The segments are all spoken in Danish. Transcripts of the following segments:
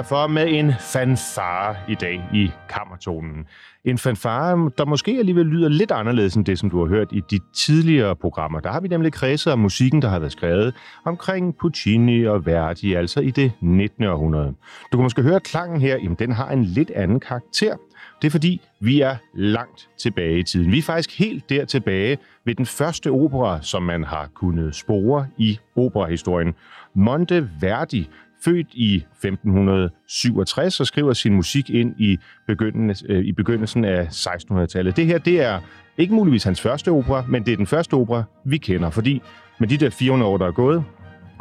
Vi lægger for med en fanfare i dag i kammertonen. En fanfare, der måske alligevel lyder lidt anderledes end det, som du har hørt i de tidligere programmer. Der har vi nemlig kredset om musikken, der har været skrevet omkring Puccini og Verdi, altså i det 19. århundrede. Du kan måske høre klangen her, jamen den har en lidt anden karakter. Det er fordi, vi er langt tilbage i tiden. Vi er faktisk helt der tilbage ved den første opera, som man har kunnet spore i operahistorien. Monteverdi, født i 1567 og skriver sin musik ind i, begyndelsen, øh, i begyndelsen af 1600-tallet. Det her, det er ikke muligvis hans første opera, men det er den første opera, vi kender, fordi med de der 400 år, der er gået,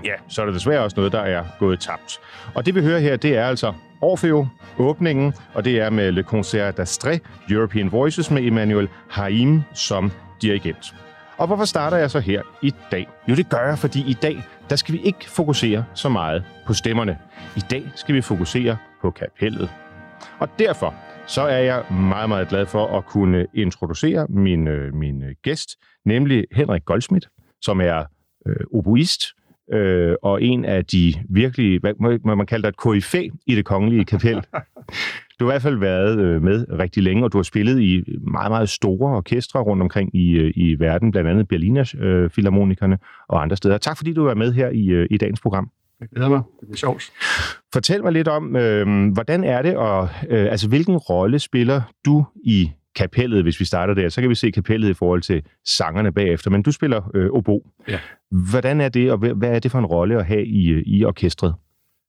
ja, så er der desværre også noget, der er gået tabt. Og det vi hører her, det er altså Orfeo, åbningen, og det er med Le Concert d'Astre, European Voices med Emmanuel Haim som dirigent. Og hvorfor starter jeg så her i dag? Jo, det gør jeg, fordi i dag, der skal vi ikke fokusere så meget på stemmerne. I dag skal vi fokusere på kapellet. Og derfor så er jeg meget, meget glad for at kunne introducere min, øh, min øh, gæst, nemlig Henrik Goldsmith, som er øh, oboist, øh, og en af de virkelig, hvad må man kalde det, et koryfæ i det kongelige kapel. Du har i hvert fald været øh, med rigtig længe, og du har spillet i meget, meget store orkestre rundt omkring i, øh, i verden, blandt andet Berliner øh, Philharmonikerne og andre steder. Tak fordi du var med her i, øh, i dagens program. Jeg glæder mig. Det er sjovt. Fortæl mig lidt om, øh, hvordan er det, og øh, altså hvilken rolle spiller du i kapellet, hvis vi starter der. Så kan vi se kapellet i forhold til sangerne bagefter, men du spiller øh, obo. Ja. Hvordan er det, og hvad er det for en rolle at have i, i orkestret?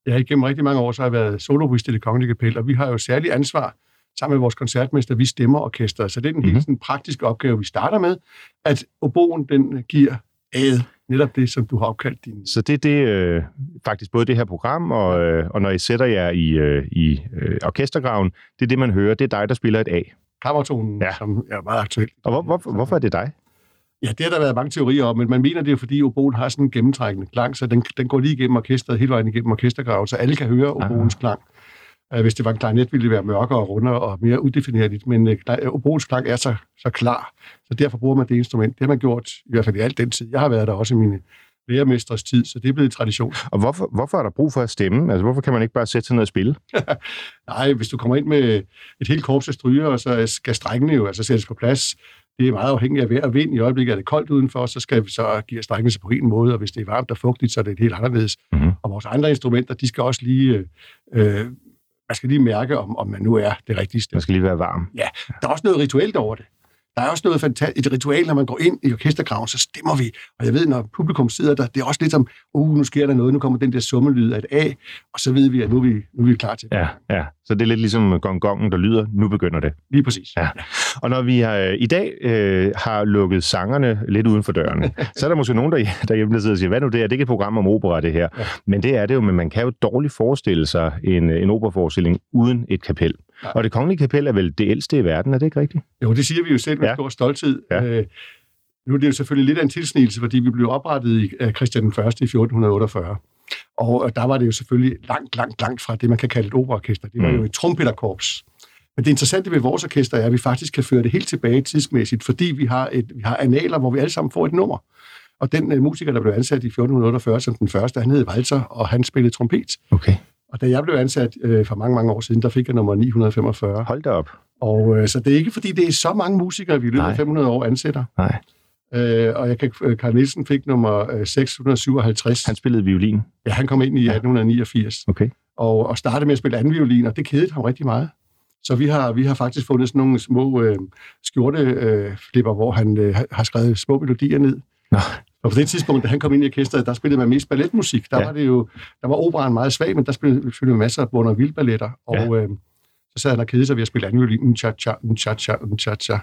Ja, igennem rigtig mange år, så har jeg været soloist i det kongelige kapel, og vi har jo særlig ansvar sammen med vores koncertmester, vi stemmer orkestret. Så det er den mm-hmm. helt sådan, praktiske opgave, vi starter med, at oboen den giver ad netop det, som du har opkaldt din... Så det er det, øh, faktisk både det her program, og, øh, og når I sætter jer i, øh, i øh, orkestergraven, det er det, man hører. Det er dig, der spiller et A. Kammertonen, ja. som er meget aktuel. Og hvor, hvor, hvorfor er det dig? Ja, det har der været mange teorier om, men man mener det er, fordi oboen har sådan en gennemtrækkende klang, så den, den går lige igennem orkestret, hele vejen igennem orkestergraven, så alle kan høre oboens klang. Uh, hvis det var en klarinet, ville det være mørkere og rundere og mere udefinerligt, men uh, oboens klang er så, så klar, så derfor bruger man det instrument. Det har man gjort, i hvert fald i al den tid. Jeg har været der også i mine lærermestres tid, så det er blevet tradition. Og hvorfor, hvorfor er der brug for at stemme? Altså, hvorfor kan man ikke bare sætte sig ned og spille? Nej, hvis du kommer ind med et helt korps af stryger, så skal strækkene jo altså sættes på plads det er meget afhængigt af vejr og vind. I øjeblikket er det koldt udenfor, så skal vi så give strækkelse på en måde, og hvis det er varmt og fugtigt, så er det helt anderledes. Mm-hmm. Og vores andre instrumenter, de skal også lige... Øh, man skal lige mærke, om, om man nu er det rigtige sted. Man skal lige være varm. Ja, der er også noget rituelt over det. Der er også noget fantastisk, et ritual, når man går ind i orkestergraven, så stemmer vi. Og jeg ved, når publikum sidder der, det er også lidt som, uh, nu sker der noget, nu kommer den der summelyd af et A, og så ved vi, at nu er vi, nu er vi klar til det. Ja, ja. Så det er lidt ligesom gongongen, der lyder, nu begynder det. Lige præcis. Ja. Og når vi har, øh, i dag øh, har lukket sangerne lidt uden for dørene, så er der måske nogen, der, derhjemme der sidder og siger, hvad nu det er? Det er ikke et program om opera, det her. Ja. Men det er det jo, men man kan jo dårligt forestille sig en, en operaforestilling uden et kapel. Ja. Og det kongelige kapel er vel det ældste i verden, er det ikke rigtigt? Jo, det siger vi jo selv med ja. stor stolthed. Ja. Øh, nu er det jo selvfølgelig lidt af en tilsnigelse, fordi vi blev oprettet af Christian I i 1448. Og der var det jo selvfølgelig langt, langt, langt fra det, man kan kalde et operaorkester. Det var mm. jo et trompeterkorps. Men det interessante ved vores orkester er, at vi faktisk kan føre det helt tilbage tidsmæssigt, fordi vi har, et, vi har analer, hvor vi alle sammen får et nummer. Og den uh, musiker, der blev ansat i 1448 som den første, han hed Walter, og han spillede trompet. Okay. Og da jeg blev ansat øh, for mange, mange år siden, der fik jeg nummer 945. Hold da op. Og øh, så det er ikke, fordi det er så mange musikere, vi i løbet af 500 år ansætter. Nej. Øh, og jeg kan, øh, Carl Nielsen fik nummer øh, 657. Han spillede violin? Ja, han kom ind i ja. 1889. Okay. Og, og startede med at spille anden violin, og det kedede ham rigtig meget. Så vi har, vi har faktisk fundet sådan nogle små øh, skjorteflipper, øh, hvor han øh, har skrevet små melodier ned. Nå. Og på det tidspunkt, da han kom ind i orkestret, der spillede man mest balletmusik. Der ja. var det jo, der var operaen meget svag, men der spillede vi masser af Bonner Vildballetter. Og ja. øh, så sad han og kedede sig ved at spille anden violin. Cha cha cha cha cha cha.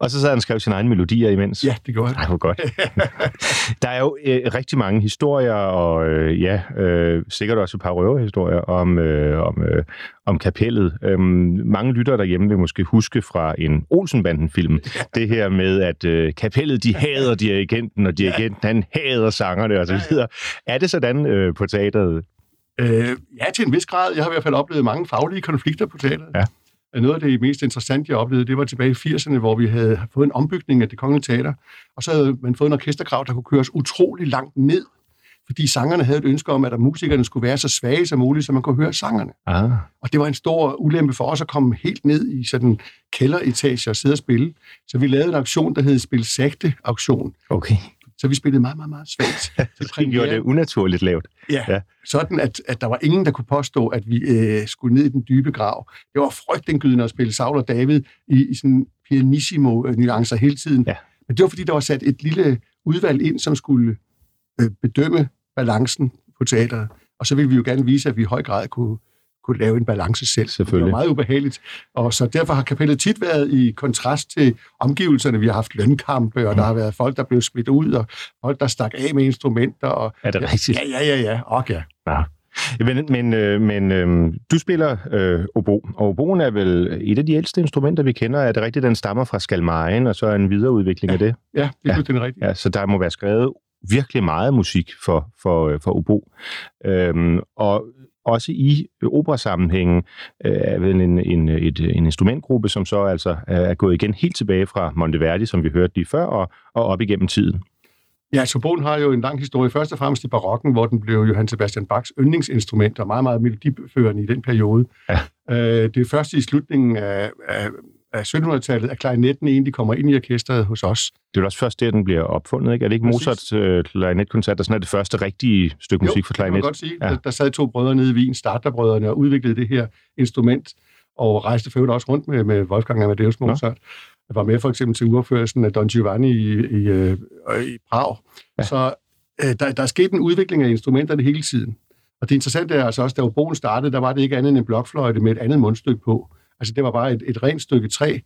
Og så sad han og skrev sine egne melodier imens. Ja, det gjorde han. Ej, hvor godt. der er jo øh, rigtig mange historier, og øh, ja, øh, sikkert også et par røverhistorier om, øh, om, øh, om kapellet. Øhm, mange lyttere derhjemme vil måske huske fra en Olsenbanden-film, det her med, at øh, kapellet, de hader dirigenten, og dirigenten, han hader sangerne osv. Ja, ja. Er det sådan øh, på teateret? Øh, ja, til en vis grad. Jeg har i hvert fald oplevet mange faglige konflikter på teateret. Ja. Noget af det mest interessante, jeg oplevede, det var tilbage i 80'erne, hvor vi havde fået en ombygning af det kongelige teater, og så havde man fået en orkesterkrav, der kunne køres utrolig langt ned fordi sangerne havde et ønske om, at musikerne skulle være så svage som muligt, så man kunne høre sangerne. Ah. Og det var en stor ulempe for os at komme helt ned i sådan en kælderetage og sidde og spille. Så vi lavede en auktion, der hed Spil Sagte Auktion. Okay. Så vi spillede meget, meget, meget svagt. det gjorde det unaturligt lavt. Ja, ja. sådan at, at der var ingen, der kunne påstå, at vi øh, skulle ned i den dybe grav. Det var frygtindgydende at spille Saul og David i, i sådan pianissimo-nuancer hele tiden. Ja. Men det var, fordi der var sat et lille udvalg ind, som skulle øh, bedømme balancen på teateret. Og så ville vi jo gerne vise, at vi i høj grad kunne, kunne lave en balance selv. Selvfølgelig. Det var meget ubehageligt. Og så derfor har kapellet tit været i kontrast til omgivelserne. Vi har haft lønkampe, og mm. der har været folk, der blev smidt ud, og folk, der stak af med instrumenter. Og, er det rigtigt? Ja, ja, ja, ja. Og ja. ja. Men, men, øh, men øh, du spiller øh, obo, og oboen er vel et af de ældste instrumenter, vi kender. Er det rigtigt, den stammer fra skalmejen, og så er en videreudvikling ja. af det? Ja, det er ja. rigtigt. Ja, så der må være skrevet virkelig meget musik for, for, øh, for obo. Øhm, og også i operasammenhængen øh, er vel en, en, et, en instrumentgruppe, som så altså er gået igen helt tilbage fra Monteverdi, som vi hørte lige før, og, og op igennem tiden. Ja, Sorbon har jo en lang historie, først og fremmest i barokken, hvor den blev Johann Sebastian Bachs yndlingsinstrument, og meget, meget melodiførende i den periode. Ja. Øh, det er først i slutningen af, af, af 1700-tallet, at klarinetten egentlig kommer ind i orkestret hos os. Det er jo også først der, den bliver opfundet, ikke? Er det ikke Mozarts uh, klarinetkoncert, der sådan er det første rigtige stykke jo, musik for klarinet? Jo, det kan godt sige. Ja. Der, der sad to brødre nede i Wien, Starterbrødrene, og udviklede det her instrument, og rejste for også rundt med, med Wolfgang Amadeus Mozart. Ja. Jeg var med for eksempel til uopførelsen af Don Giovanni i, i, øh, i Prag. Ja. Så øh, der, der er sket en udvikling af instrumenterne hele tiden. Og det interessante er altså også, da oboen startede, der var det ikke andet end en blokfløjte med et andet mundstykke på. Altså det var bare et, et rent stykke træ,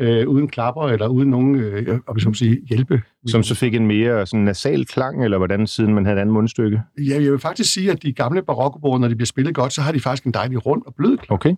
øh, uden klapper eller uden nogen, øh, og som sige, hjælpe. Som så fik en mere sådan nasal klang, eller hvordan siden man havde et andet mundstykke? Ja, jeg vil faktisk sige, at de gamle barokkebord, når de bliver spillet godt, så har de faktisk en dejlig rund og blød klang. Okay.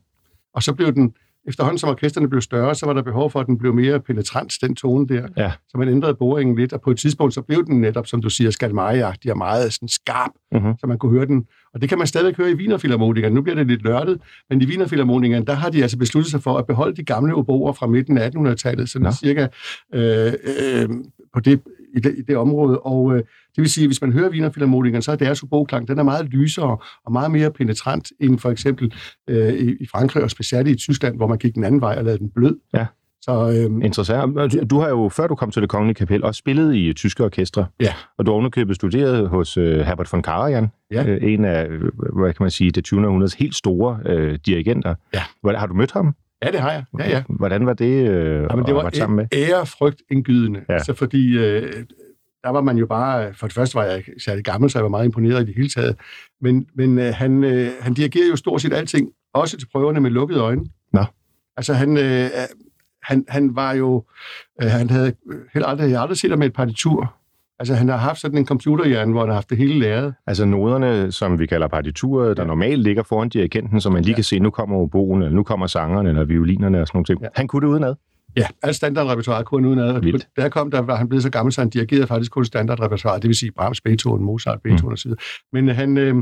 Og så blev den efterhånden som orkesterne blev større, så var der behov for, at den blev mere penetrant, den tone der. Ja. Så man ændrede boringen lidt, og på et tidspunkt, så blev den netop, som du siger, skalmejagtig og meget sådan skarp, mm-hmm. så man kunne høre den. Og det kan man stadig høre i Wienerfilharmonikerne. Nu bliver det lidt lørtet, men i Wienerfilharmonikerne, der har de altså besluttet sig for at beholde de gamle oboer fra midten af 1800-tallet, sådan ja. cirka øh, øh, på det, i, det, i det område. Og øh, det vil sige, at hvis man hører Wienerfilharmonikerne, så er deres oboklang, den er meget lysere og meget mere penetrant end for eksempel øh, i, i Frankrig og specielt i Tyskland, hvor man gik den anden vej og lavede den blød. Ja. Så, øhm, Interessant. Du har jo, før du kom til det kongelige kapel, også spillet i tyske orkestre. Ja. Og du har underkøbet studeret hos uh, Herbert von Karajan, ja. uh, en af, hvad kan man sige, det 20. århundredes helt store uh, dirigenter. Ja. Har du mødt ham? Ja, det har jeg. Ja, ja. Hvordan var det uh, Jamen, det var sammen med? ære frygt indgydende. Ja. Altså, fordi øh, der var man jo bare, for det første var jeg særlig gammel, så jeg var meget imponeret i det hele taget. Men, men øh, han, øh, han dirigerede jo stort set alting, også til prøverne med lukkede øjne. Nå. Altså han, øh, han, han var jo, øh, han havde heller aldrig, jeg aldrig set ham med et partitur. Altså han har haft sådan en computerhjerne, hvor han har haft det hele læret. Altså noderne, som vi kalder partituret, der ja. normalt ligger foran dirigenten, så man lige ja. kan se, nu kommer oboen, eller nu kommer sangerne, eller violinerne og sådan noget. ting. Ja. Han kunne det udenad. Ja, alt standardrepertoire kunne han udenad. Vildt. Da jeg kom, der var han blevet så gammel, så han dirigerede faktisk kun standardrepertoire, det vil sige Brahms, Beethoven, Mozart, Beethoven mm. osv. Men han, øh,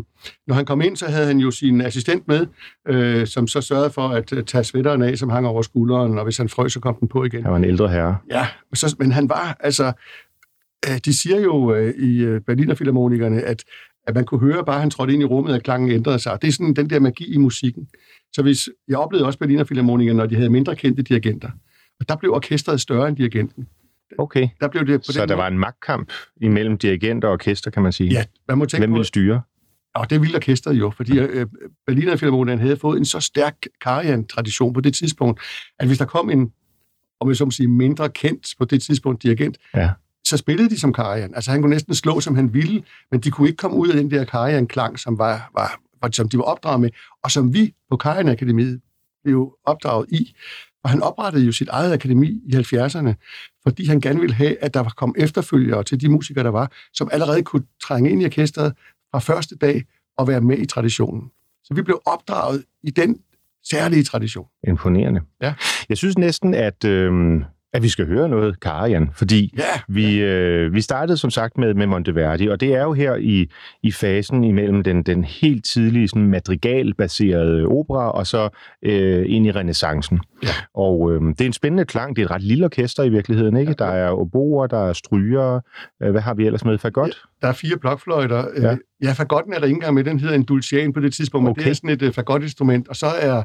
når han kom ind, så havde han jo sin assistent med, øh, som så sørgede for at uh, tage sweateren af, som hang over skulderen, og hvis han frøs, så kom den på igen. Han var en ældre herre. Ja, så, men han var altså... Øh, de siger jo øh, i Berliner Philharmonikerne, at at man kunne høre, bare han trådte ind i rummet, at klangen ændrede sig. Det er sådan den der magi i musikken. Så hvis, jeg oplevede også Berliner Philharmonikerne, når de havde mindre kendte dirigenter. Og der blev orkestret større end dirigenten. Okay, der blev det på så den der måde. var en magtkamp imellem dirigent og orkester, kan man sige? Ja, man må tænke Hvem ville styre? Og det ville orkestret jo, fordi øh, Berliner Philharmonikerne havde fået en så stærk Karajan-tradition på det tidspunkt, at hvis der kom en, om jeg så må sige, mindre kendt på det tidspunkt dirigent, Ja. så spillede de som Karajan. Altså han kunne næsten slå, som han ville, men de kunne ikke komme ud af den der Karajan-klang, som, var, var, var, som de var opdraget med, og som vi på Karajan Akademiet blev opdraget i. Og han oprettede jo sit eget akademi i 70'erne, fordi han gerne ville have, at der kom efterfølgere til de musikere, der var, som allerede kunne trænge ind i orkestret fra første dag og være med i traditionen. Så vi blev opdraget i den særlige tradition. Imponerende. Ja. Jeg synes næsten, at, øh, at vi skal høre noget Karajan, fordi Ja, vi, øh, vi startede som sagt med, med Monteverdi, og det er jo her i, i fasen imellem den, den helt tidlige sådan madrigalbaserede opera, og så øh, ind i renaissancen. Ja. Og øh, det er en spændende klang. Det er et ret lille orkester i virkeligheden, ikke? Der er oboer, der er stryger. Øh, hvad har vi ellers med? Fagot? Der er fire blokfløjter. Ja, ja fagotten er der ikke engang med, den hedder en dulcian på det tidspunkt, okay. det er sådan et uh, fagotinstrument. Og så er,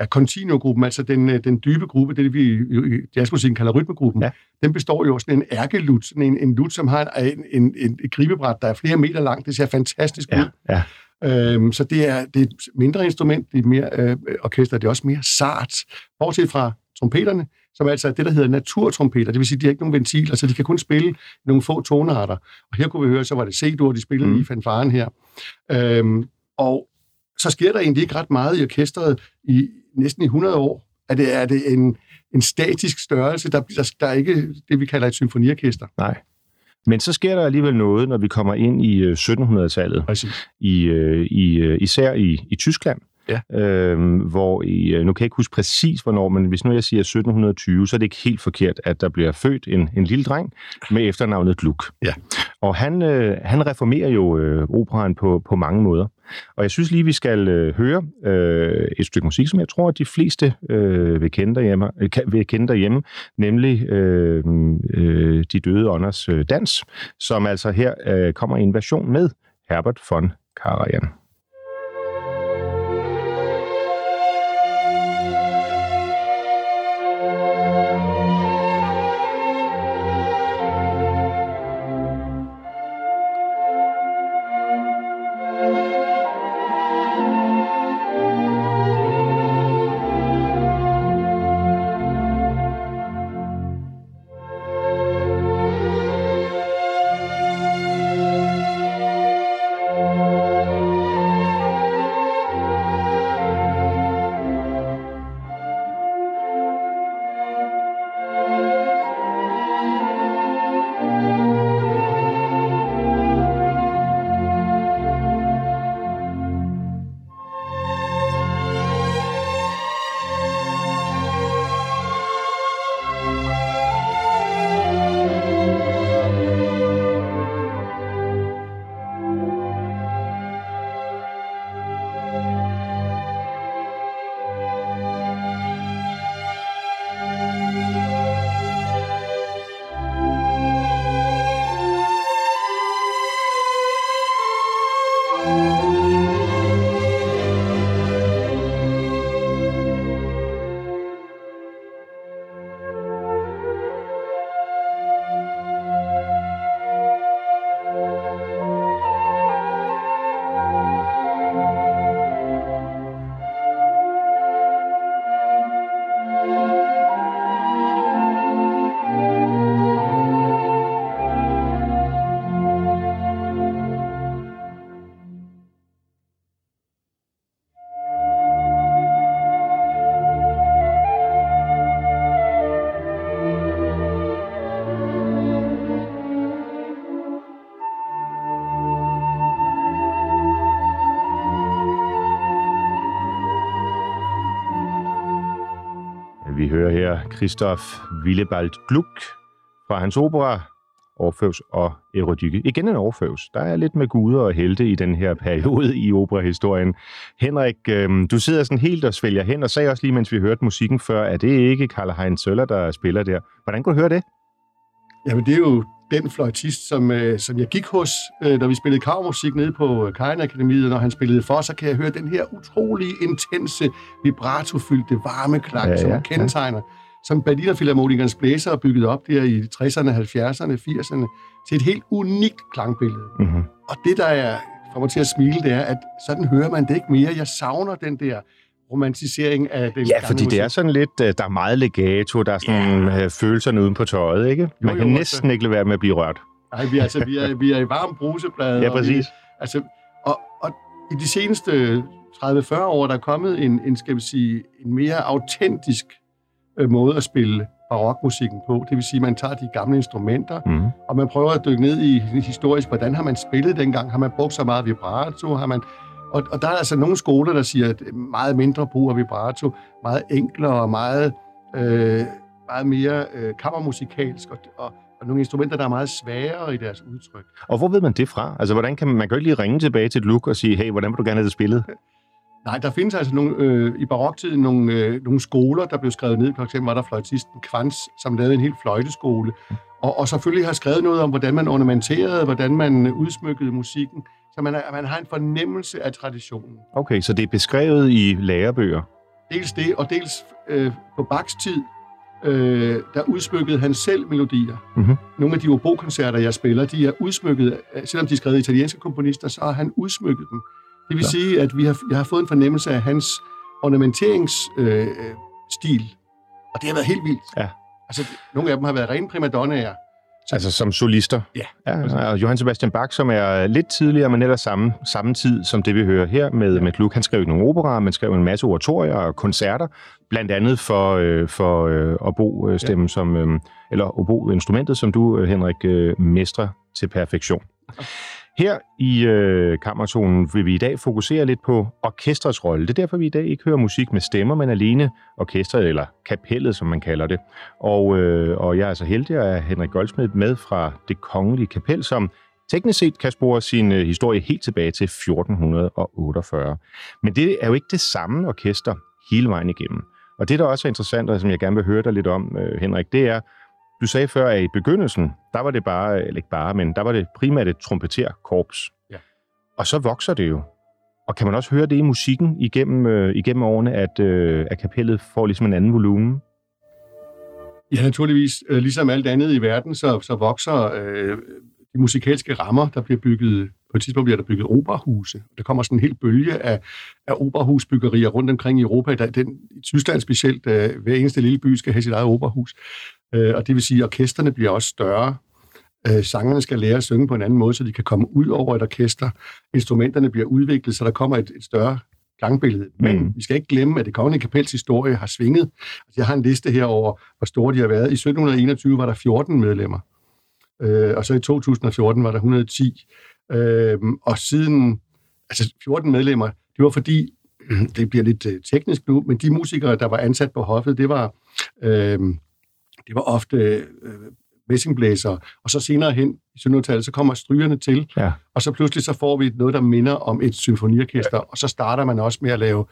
er Continuo-gruppen, altså den, den dybe gruppe, det vi i jazzmusikken kalder rytmegruppen, ja. den består jo af sådan en ærkelut, sådan en, en lut, som har en, en, en, et gribebræt, der er flere meter langt. Det ser fantastisk ja, ud. Ja. Øhm, så det er, det er et mindre instrument, det er mere øh, orkester, det er også mere sart. Bortset fra trompeterne, som altså er det, der hedder naturtrompeter. Det vil sige, at de har ikke nogen ventiler, så de kan kun spille nogle få tonarter. Og her kunne vi høre, så var det C-dur, de spillede mm. i fanfaren her. Øhm, og så sker der egentlig ikke ret meget i orkestret i næsten i 100 år. Er det, er det en, en statisk størrelse, der, der, der er ikke det, vi kalder et symfoniorkester. Nej. Men så sker der alligevel noget, når vi kommer ind i 1700-tallet. Præcis. I, øh, i, øh, især i, i Tyskland. Ja. Øhm, hvor i, øh, nu kan jeg ikke huske præcis, hvornår, men hvis nu jeg siger 1720, så er det ikke helt forkert, at der bliver født en, en lille dreng med efternavnet Gluck. Ja. Og han, øh, han reformerer jo øh, operan på, på mange måder. Og jeg synes lige, vi skal øh, høre øh, et stykke musik, som jeg tror, at de fleste øh, vil, kende derhjemme, øh, vil kende derhjemme, nemlig øh, øh, De Døde Ånders øh, Dans, som altså her øh, kommer i en version med Herbert von Karajan. Her Christoph Willebald Gluck fra hans opera Orfeus og Erodykke. Igen en Orfeus. Der er lidt med guder og helte i den her periode i operahistorien. Henrik, øh, du sidder sådan helt og svælger hen og sagde også lige, mens vi hørte musikken før, at det ikke Karl Heinz Søller, der spiller der. Hvordan kunne du høre det? Jamen, det er jo den fløjtist, som, øh, som jeg gik hos, øh, da vi spillede kravmusik nede på Kajen Akademiet, når han spillede for, så kan jeg høre den her utrolig intense, vibrato-fyldte varme klang, ja, ja, som kendetegner, ja. Som Berliner Philharmonikernes blæser har bygget op der i 60'erne, 70'erne, 80'erne, til et helt unikt klangbillede. Mm-hmm. Og det, der er, får mig til at smile, det er, at sådan hører man det ikke mere. Jeg savner den der romantisering af den Ja, fordi det er sådan lidt, øh, der er meget legato, der er sådan ja. følelserne uden på tøjet, ikke? Man jo, jo, kan næsten altså. ikke lade være med at blive rørt. Nej, vi er, altså, vi er, vi er i varm bruseblad. ja, præcis. Og, vi, altså, og, og i de seneste 30-40 år, der er kommet en, en, skal vi sige, en mere autentisk øh, måde at spille barokmusikken på. Det vil sige, at man tager de gamle instrumenter, mm. og man prøver at dykke ned i historisk, hvordan har man spillet dengang? Har man brugt så meget vibrato? Har man og, og der er altså nogle skoler, der siger, at meget mindre brug af vibrato, meget enklere og meget, øh, meget mere øh, kammermusikalsk, og, og, og nogle instrumenter, der er meget sværere i deres udtryk. Og hvor ved man det fra? Altså, hvordan kan man, man kan jo ikke lige ringe tilbage til et look og sige, hey, hvordan vil du gerne have det spillet? Nej, der findes altså nogle, øh, i baroktiden nogle, øh, nogle skoler, der blev skrevet ned. For eksempel var der fløjtisten Kvans, som lavede en helt fløjteskole. og, og selvfølgelig har skrevet noget om, hvordan man ornamenterede, hvordan man udsmykkede musikken. Så man, man har en fornemmelse af traditionen. Okay, så det er beskrevet i lærebøger? Dels det, og dels øh, på Bachs tid, øh, der udsmykkede han selv melodier. Mm-hmm. Nogle af de obokoncerter, jeg spiller, de er udsmykket, selvom de er skrevet italienske komponister, så har han udsmykket dem. Det vil ja. sige, at vi har, jeg har fået en fornemmelse af hans ornamenteringsstil, øh, stil. og det har været helt vildt. Ja. Altså, nogle af dem har været rene primadonnaer. Altså som solister? Ja. ja og Johann Sebastian Bach, som er lidt tidligere, men ellers samme, samme tid som det, vi hører her med, med Gluck. Han skrev nogle operaer, men skrev en masse oratorier og koncerter, blandt andet for, øh, for øh, obo-stemmen, ja. som, øh, eller obo-instrumentet, som du, øh, Henrik, øh, mestrer til perfektion. Her i øh, kammerzonen vil vi i dag fokusere lidt på orkestrets rolle. Det er derfor, vi i dag ikke hører musik med stemmer, men alene orkestret, eller kapellet, som man kalder det. Og, øh, og jeg er så heldig at have Henrik Goldsmed med fra det kongelige kapel, som teknisk set kan spore sin øh, historie helt tilbage til 1448. Men det er jo ikke det samme orkester hele vejen igennem. Og det, der også er interessant, og som jeg gerne vil høre dig lidt om, øh, Henrik, det er, du sagde før, at i begyndelsen, der var det bare, eller ikke bare, men der var det primært et trompeterkorps. Ja. Og så vokser det jo. Og kan man også høre det i musikken igennem, øh, igennem årene, at, øh, at kapellet får ligesom en anden volumen? Ja, naturligvis. Øh, ligesom alt andet i verden, så, så vokser øh, de musikalske rammer, der bliver bygget, på et tidspunkt bliver der bygget operahuse. Der kommer sådan en hel bølge af, af operahusbyggerier rundt omkring i Europa. Der, den, I Tyskland specielt, øh, hver eneste lille by skal have sit eget operahus. Øh, og det vil sige, at orkesterne bliver også større. Øh, sangerne skal lære at synge på en anden måde, så de kan komme ud over et orkester. Instrumenterne bliver udviklet, så der kommer et, et større gangbillede. Men mm. vi skal ikke glemme, at det kongelige kapels historie har svinget. Altså, jeg har en liste her over, hvor store de har været. I 1721 var der 14 medlemmer, øh, og så i 2014 var der 110. Øh, og siden, altså 14 medlemmer, det var fordi, det bliver lidt øh, teknisk nu, men de musikere, der var ansat på hoffet, det var øh, det var ofte øh, messingblæser, og så senere hen i 1700 så kommer strygerne til, ja. og så pludselig så får vi noget, der minder om et symfoniorkester, ja. og så starter man også med at lave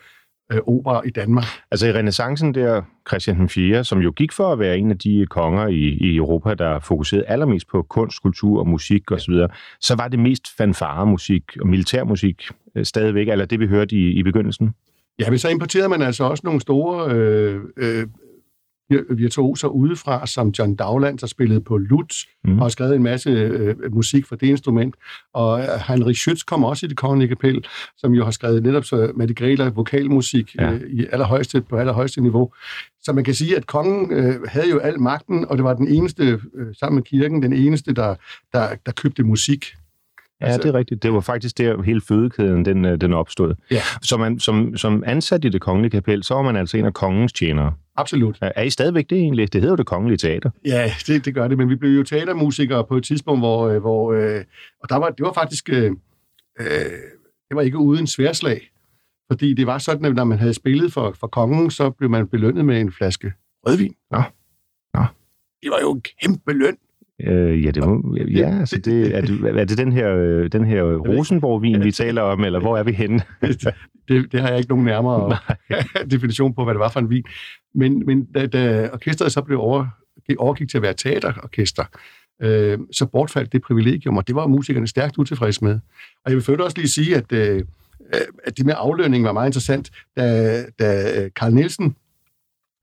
øh, opera i Danmark. Altså i renaissancen der, Christian den 4., som jo gik for at være en af de konger i, i Europa, der fokuserede allermest på kunst, kultur og musik osv., så, så var det mest fanfare-musik og militærmusik øh, stadigvæk, eller det vi hørte i, i begyndelsen? Ja, men så importerede man altså også nogle store øh, øh, virtuoser udefra, som John Dowland, der spillede på lut, mm. og har skrevet en masse øh, musik for det instrument. Og øh, Heinrich Schütz kom også i det kongelige kapel, som jo har skrevet netop så Mette Greler vokalmusik ja. øh, i allerhøjeste, på allerhøjeste niveau. Så man kan sige, at kongen øh, havde jo al magten, og det var den eneste, øh, sammen med kirken, den eneste, der, der, der købte musik. Ja, altså, det er rigtigt. Det var faktisk der, hele fødekæden den, øh, den opstod. Ja. Så man, som, som ansat i det kongelige kapel, så var man altså en af kongens tjenere. Absolut. Er I stadigvæk det egentlig? Det hedder jo det kongelige teater. Ja, det, det gør det, men vi blev jo teatermusikere på et tidspunkt, hvor, øh, hvor øh, og der var, det var faktisk, øh, det var ikke uden sværslag, fordi det var sådan, at når man havde spillet for, for kongen, så blev man belønnet med en flaske rødvin. Nå. Nå. Det var jo en kæmpe løn. Øh, ja, det må, ja, altså det, er, det, er det den her, øh, den her Rosenborg-vin, vi taler om, eller hvor er vi henne? det, det har jeg ikke nogen nærmere definition på, hvad det var for en vin. Men, men da, da orkestret så blev over, overgik til at være teaterorkester, øh, så bortfaldt det privilegium, og det var musikerne stærkt utilfredse med. Og jeg vil først også lige sige, at, øh, at det med aflønning var meget interessant, da, da Carl Nielsen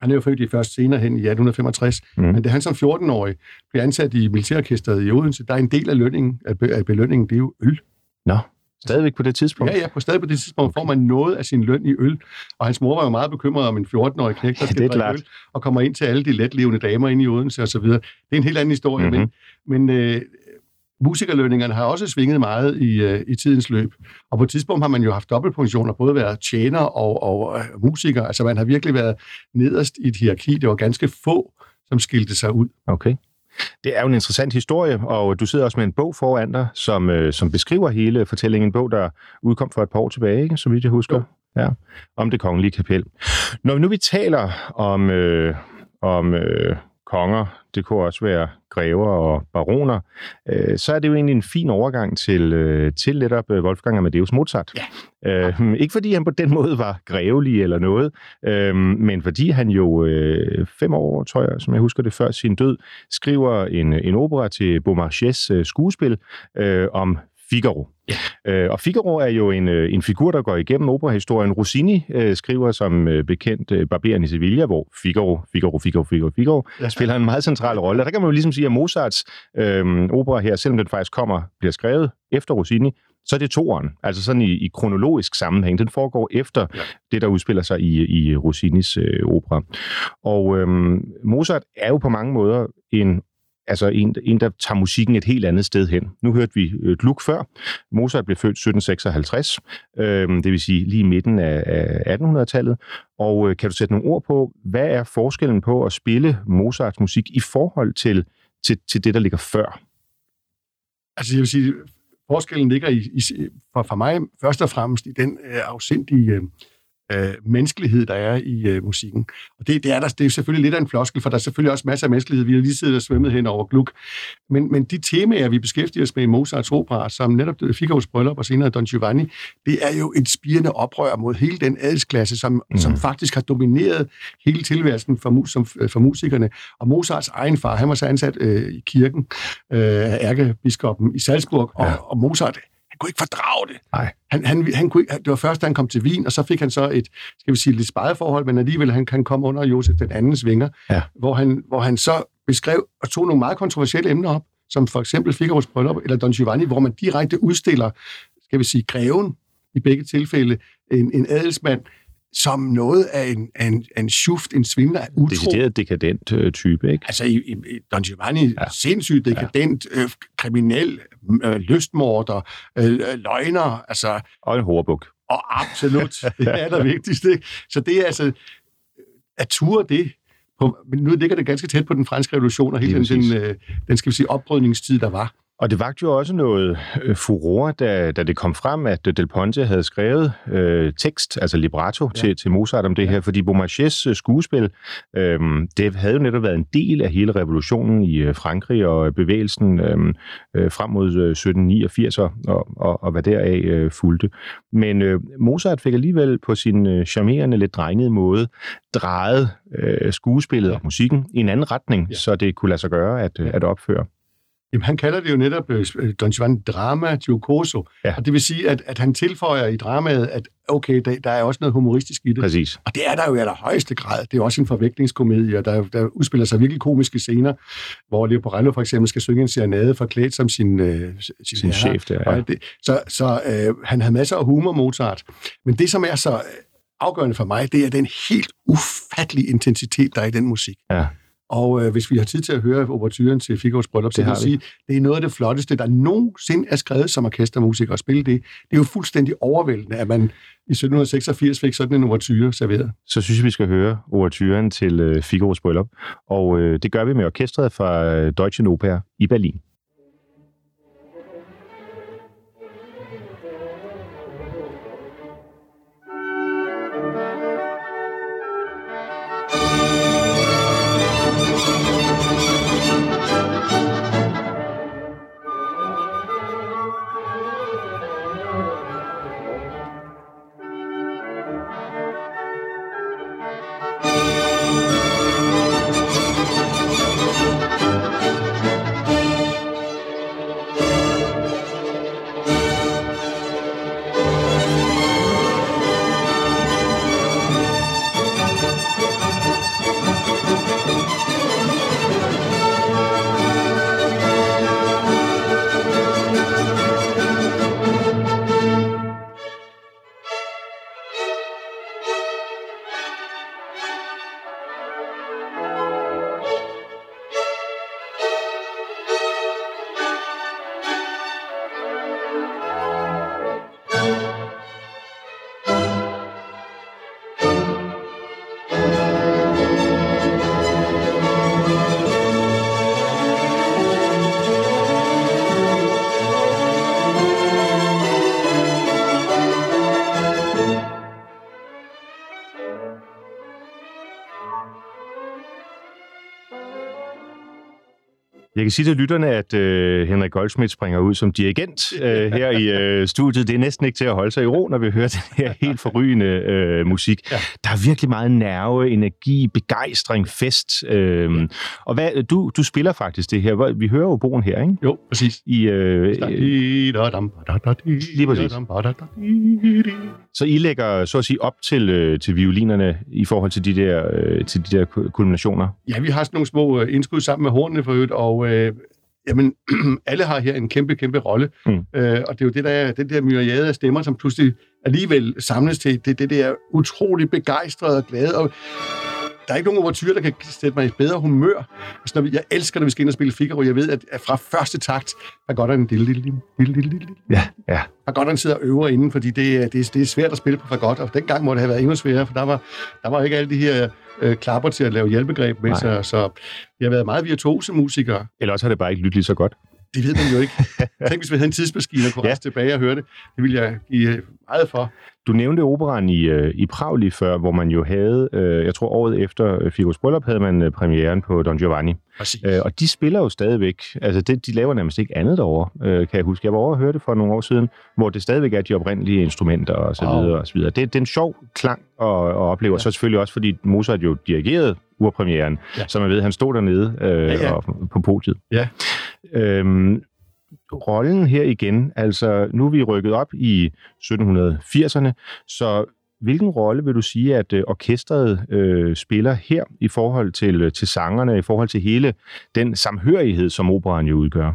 han er jo født i først senere hen i 1865, mm. men da han som 14-årig blev ansat i militærorkestret i Odense, der er en del af lønningen, af belønningen, det er jo øl. Nå, stadigvæk på det tidspunkt? Ja, ja, på stadig på det tidspunkt okay. får man noget af sin løn i øl. Og hans mor var jo meget bekymret om en 14-årig knægt, der skal drikke øl, og kommer ind til alle de letlevende damer inde i Odense osv. Det er en helt anden historie, mm-hmm. men, men øh, musikerlønningerne har også svinget meget i, øh, i tidens løb. Og på et tidspunkt har man jo haft dobbeltfunktioner, både været tjener og, og uh, musiker. Altså man har virkelig været nederst i et hierarki. Det var ganske få, som skilte sig ud. Okay. Det er jo en interessant historie, og du sidder også med en bog foran dig, som, øh, som beskriver hele fortællingen. En bog, der udkom for et par år tilbage, ikke? så vidt jeg husker. Jo. Ja, om det kongelige kapel. Når nu vi taler om, øh, om øh, konger, det kunne også være grever og baroner, øh, så er det jo egentlig en fin overgang til, øh, til netop øh, Wolfgang Amadeus Mozart. Ja. Øh, ikke fordi han på den måde var grevelig eller noget, øh, men fordi han jo øh, fem år, tror jeg, som jeg husker det, før sin død, skriver en, en opera til Beaumarchais øh, skuespil øh, om Figaro. Ja. Øh, og Figaro er jo en, øh, en figur, der går igennem operahistorien. Rossini øh, skriver som øh, bekendt øh, Barberen i Sevilla, hvor Figaro, Figaro, Figaro, Figaro, Figaro ja. spiller en meget central rolle. Der kan man jo ligesom sige, at Mozarts øh, opera her, selvom den faktisk kommer, bliver skrevet efter Rossini, så er det toeren, altså sådan i, i kronologisk sammenhæng. Den foregår efter ja. det, der udspiller sig i, i Rossinis øh, opera. Og øh, Mozart er jo på mange måder en altså en, en, der tager musikken et helt andet sted hen. Nu hørte vi øh, et luk før. Mozart blev født 1756, øh, det vil sige lige i midten af, af 1800-tallet. Og øh, kan du sætte nogle ord på, hvad er forskellen på at spille Mozarts musik i forhold til, til, til det, der ligger før? Altså jeg vil sige, forskellen ligger i, i, for, for mig først og fremmest i den øh, afsindige øh, øh, øh, menneskelighed, der er i øh, musikken. Og det, det, er der, det er selvfølgelig lidt af en floskel, for der er selvfølgelig også masser af menneskelighed. Vi har lige siddet og svømmet hen over gluk. Men, men de temaer, vi beskæftiger os med i Mozarts opera, som netop Figaro's bryllup og senere Don Giovanni, det er jo et spirende oprør mod hele den adelsklasse, som, mm. som faktisk har domineret hele tilværelsen for, mus, som, for musikerne. Og Mozarts egen far, han var så ansat øh, i kirken øh, af ærkebiskoppen i Salzburg, og, ja. og Mozart kunne ikke fordrage det. Nej. Han, han, han kunne, det var først, da han kom til Wien, og så fik han så et, skal vi sige, lidt forhold, men alligevel han kan komme under Josef den andens vinger, ja. hvor, han, hvor han så beskrev og tog nogle meget kontroversielle emner op, som for eksempel Figaro's bryllup eller Don Giovanni, hvor man direkte udstiller, skal vi sige, greven i begge tilfælde, en, en adelsmand, som noget af en, af en, af en schuft, en svindler, utro. Decideret dekadent øh, type, ikke? Altså i, i, Don Giovanni, ja. sindssygt dekadent, ja. øh, kriminel, øh, lystmorder, øh, løgner, altså... Og en hårbuk. Og absolut, det er der vigtigste, ikke? Så det er altså, at ture det, på, men nu ligger det ganske tæt på den franske revolution og hele den, den, øh, den, skal vi sige, opbrydningstid, der var. Og det vagte jo også noget øh, furore, da, da det kom frem, at Del Ponte havde skrevet øh, tekst, altså libretto, ja. til, til Mozart om det ja. her, fordi Beaumarchais øh, skuespil, øh, det havde jo netop været en del af hele revolutionen i øh, Frankrig og bevægelsen øh, øh, frem mod 1789 og, og, og hvad deraf øh, fulgte. Men øh, Mozart fik alligevel på sin øh, charmerende, lidt drengede måde drejet øh, skuespillet ja. og musikken i en anden retning, ja. så det kunne lade sig gøre at, at opføre. Jamen, han kalder det jo netop uh, Don Juan drama giocoso. Ja. Og det vil sige, at, at han tilføjer i dramaet, at okay, der, der er også noget humoristisk i det. Præcis. Og det er der jo i allerhøjeste grad. Det er også en forviklingskomedie, og der, der udspiller sig virkelig komiske scener, hvor Leo Porello for eksempel skal synge en serenade forklædt som sin, uh, sin, sin chef. Der, ja. det, så så uh, han havde masser af humor, Mozart. Men det, som er så afgørende for mig, det er den helt ufattelige intensitet, der er i den musik. Ja. Og øh, hvis vi har tid til at høre overturen til Figaro's bryllup, så vil jeg sige, det er noget af det flotteste, der nogensinde er skrevet som orkestermusiker at spille det. Det er jo fuldstændig overvældende, at man i 1786 fik sådan en overture serveret. Så synes jeg, vi skal høre overturen til øh, Figaro's bryllup. Og øh, det gør vi med orkestret fra øh, Deutsche Oper i Berlin. Jeg kan sige til lytterne, at øh, Henrik Goldschmidt springer ud som dirigent øh, her i øh, studiet. Det er næsten ikke til at holde sig i ro, når vi hører den her helt forrygende øh, musik. Ja. Der er virkelig meget nerve, energi, begejstring, fest. Øh, og hvad, du, du spiller faktisk det her. Vi hører jo bogen her, ikke? Jo, præcis. I, øh, lige præcis. Så I lægger så at sige op til, øh, til violinerne i forhold til de der, øh, til de der kulminationer? Ja, vi har sådan nogle små øh, indskud sammen med hornene for øvrigt, og øh, jamen, alle har her en kæmpe, kæmpe rolle. Mm. Øh, og det er jo det der, den der myriade af stemmer, som pludselig alligevel samles til det, det der utrolig begejstrede og glade. Og der er ikke nogen overtyre, der kan sætte mig i bedre humør. Altså, når vi, jeg elsker, når vi skal ind og spille Figaro. Jeg ved, at fra første takt, der der en lille, lille, lille, lille, lille. Ja, ja. Godt, han sidder og øver inden, fordi det, det, det er svært at spille på godt. Og dengang må det have været endnu sværere, for der var, der var ikke alle de her øh, klapper til at lave hjælpegreb med sig. Så jeg har været meget virtuose musikere. Eller også har det bare ikke lyttet lige så godt. Det ved man jo ikke. Tænk, hvis vi havde en tidsmaskine og kunne ja. tilbage og høre det. Det ville jeg give meget for. Du nævnte operan i, øh, i Prag lige før, hvor man jo havde, øh, jeg tror året efter øh, Figos Bryllup, havde man premieren på Don Giovanni. Præcis. og de spiller jo stadigvæk, altså det, de laver nærmest ikke andet derovre, kan jeg huske. Jeg var over og hørte det for nogle år siden, hvor det stadigvæk er de oprindelige instrumenter og så videre og så videre. Det, det er en sjov klang at, at opleve, ja. så selvfølgelig også, fordi Mozart jo dirigerede urpremieren, ja. så man ved, han stod dernede øh, ja, ja. Og, på podiet. Ja. Øhm, rollen her igen, altså nu er vi rykket op i 1780'erne, så hvilken rolle vil du sige, at øh, orkestret øh, spiller her i forhold til, øh, til sangerne, i forhold til hele den samhørighed, som operan jo udgør?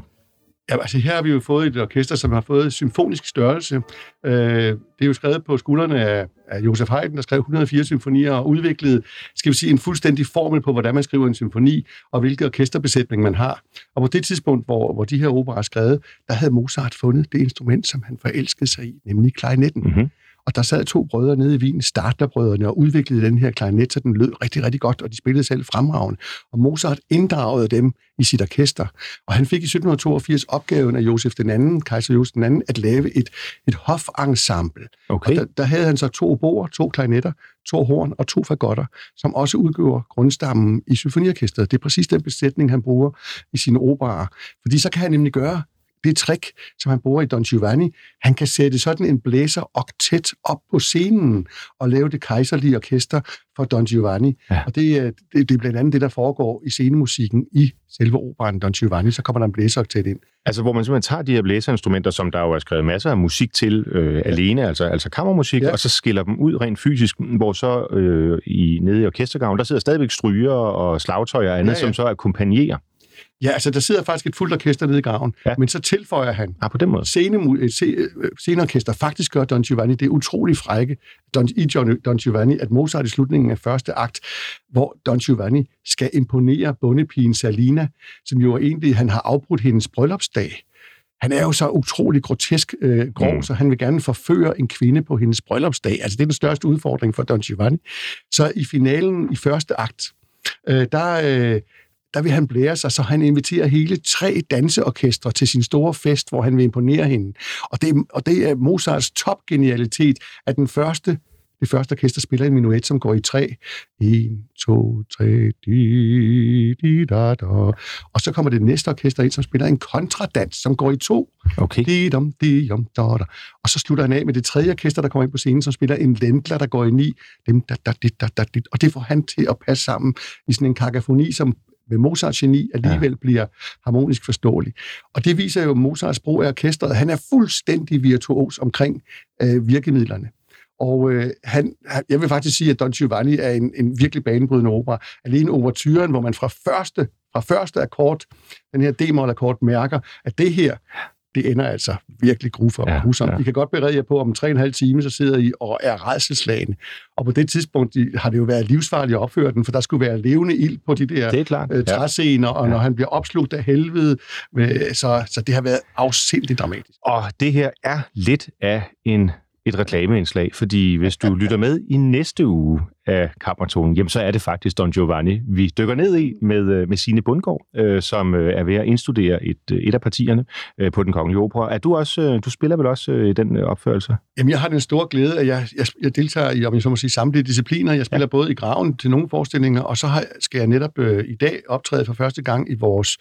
Ja, altså her har vi jo fået et orkester, som har fået symfonisk størrelse. Øh, det er jo skrevet på skuldrene af, af Josef Haydn, der skrev 104 symfonier og udviklede, skal vi sige, en fuldstændig formel på, hvordan man skriver en symfoni, og hvilken orkesterbesætning man har. Og på det tidspunkt, hvor, hvor de her operer er skrevet, der havde Mozart fundet det instrument, som han forelskede sig i, nemlig klarinetten. Mm-hmm. Og der sad to brødre nede i Wien, Startlerbrødrene, og udviklede den her klarinet, så den lød rigtig, rigtig godt, og de spillede selv fremragende. Og Mozart inddragede dem i sit orkester. Og han fik i 1782 opgaven af Josef den anden, kejser Josef den anden, at lave et, et hofensemble. Okay. Og der, der havde han så to boer, to klarinetter, to horn og to fagotter, som også udgjorde grundstammen i symfoniorkestret. Det er præcis den besætning, han bruger i sine operer. Fordi så kan han nemlig gøre det trick, som han bruger i Don Giovanni. Han kan sætte sådan en blæser oktet op på scenen og lave det kejserlige orkester for Don Giovanni. Ja. Og det, det, det er blandt andet det, der foregår i scenemusikken i selve operan Don Giovanni. Så kommer der en blæseroktet ind. Altså, hvor man simpelthen tager de her blæserinstrumenter, som der jo er skrevet masser af musik til øh, ja. alene, altså, altså kammermusik, ja. og så skiller dem ud rent fysisk, hvor så øh, i, nede i orkestergaven, der sidder stadigvæk stryger og slagtøj og andet, ja, ja. som så akkompagnerer. Ja, altså der sidder faktisk et fuldt orkester nede i graven, ja. men så tilføjer han ah, på den måde. Scene, sceneorkester. Faktisk gør Don Giovanni det utrolig frække Don, i John, Don Giovanni, at Mozart i slutningen af første akt, hvor Don Giovanni skal imponere bondepigen Salina, som jo egentlig, han har afbrudt hendes bryllupsdag. Han er jo så utrolig grotesk øh, grov, mm. så han vil gerne forføre en kvinde på hendes bryllupsdag. Altså det er den største udfordring for Don Giovanni. Så i finalen i første akt, øh, der... Øh, der vil han blære sig, så han inviterer hele tre danseorkestre til sin store fest, hvor han vil imponere hende. Og det, og det er Mozarts topgenialitet, at den første det første orkester spiller en minuet, som går i tre. 1, 2, 3, di, di, da, da. Og så kommer det næste orkester ind, som spiller en kontradans, som går i to. Okay. Di, dum, di, dum, da, da. Og så slutter han af med det tredje orkester, der kommer ind på scenen, som spiller en lendler, der går i ni. Dem, da, da, di, da, da, di. Og det får han til at passe sammen i sådan en kakafoni, som med Mozarts geni alligevel ja. bliver harmonisk forståelig. Og det viser jo Mozarts brug af orkestret. Han er fuldstændig virtuos omkring øh, virkemidlerne. Og øh, han, jeg vil faktisk sige, at Don Giovanni er en, en virkelig banebrydende opera. Alene overturen, hvor man fra første, fra første akkord, den her D-mol-akkord, mærker, at det her, det ender altså virkelig grusomt. Ja, ja. I kan godt berede jer på, om tre og en halv time, så sidder I og er redselslagende. Og på det tidspunkt de, har det jo været livsfarligt at opføre den, for der skulle være levende ild på de der det er klart. Øh, træscener, og ja. når han bliver opslugt af helvede, øh, så, så det har været afsindigt dramatisk. Og det her er lidt af en et reklameindslag, fordi hvis du lytter med i næste uge af Kammertonen, jamen så er det faktisk Don Giovanni, vi dykker ned i med, øh, med Signe Bundgaard, øh, som øh, er ved at indstudere et, øh, et af partierne øh, på den kongelige opera. Er du også, du spiller vel også øh, i den opførelse? Jamen jeg har den store glæde, at jeg, jeg, jeg deltager i, om jeg så må sige, samtlige discipliner. Jeg spiller ja. både i graven til nogle forestillinger, og så har, skal jeg netop øh, i dag optræde for første gang i vores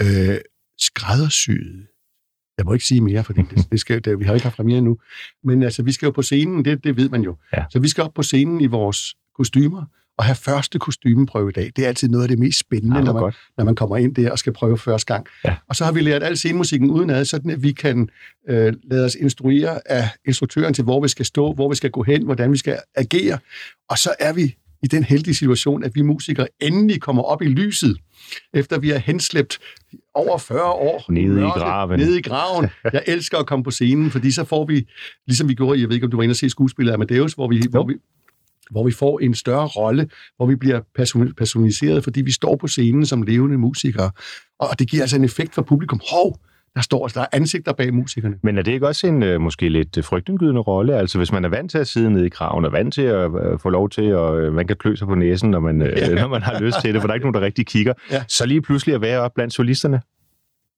øh, skræddersyede jeg må ikke sige mere, for det, det skal, det, vi har ikke haft premiere nu. Men altså, vi skal jo på scenen, det, det ved man jo. Ja. Så vi skal op på scenen i vores kostymer, og have første kostymeprøve i dag. Det er altid noget af det mest spændende, ja, når, man, når man kommer ind der og skal prøve første gang. Ja. Og så har vi lært al scenemusikken udenad, sådan at vi kan øh, lade os instruere af instruktøren til, hvor vi skal stå, hvor vi skal gå hen, hvordan vi skal agere. Og så er vi i den heldige situation, at vi musikere endelig kommer op i lyset, efter vi har henslæbt over 40 år nede i graven. Nede i graven. Jeg elsker at komme på scenen, fordi så får vi, ligesom vi gjorde, jeg ved ikke, om du var inde og se skuespillet Amadeus, hvor vi, hvor vi, hvor vi får en større rolle, hvor vi bliver personaliseret, fordi vi står på scenen som levende musikere. Og det giver altså en effekt for publikum. Hov, der står, der er ansigter bag musikerne. Men er det ikke også en øh, måske lidt frygtindgydende rolle? Altså hvis man er vant til at sidde nede i kraven, og vant til at øh, få lov til, at øh, man kan klø sig på næsen, når man, ja. når man har lyst til det, for der er ikke nogen, der rigtig kigger, ja. så lige pludselig at være op blandt solisterne?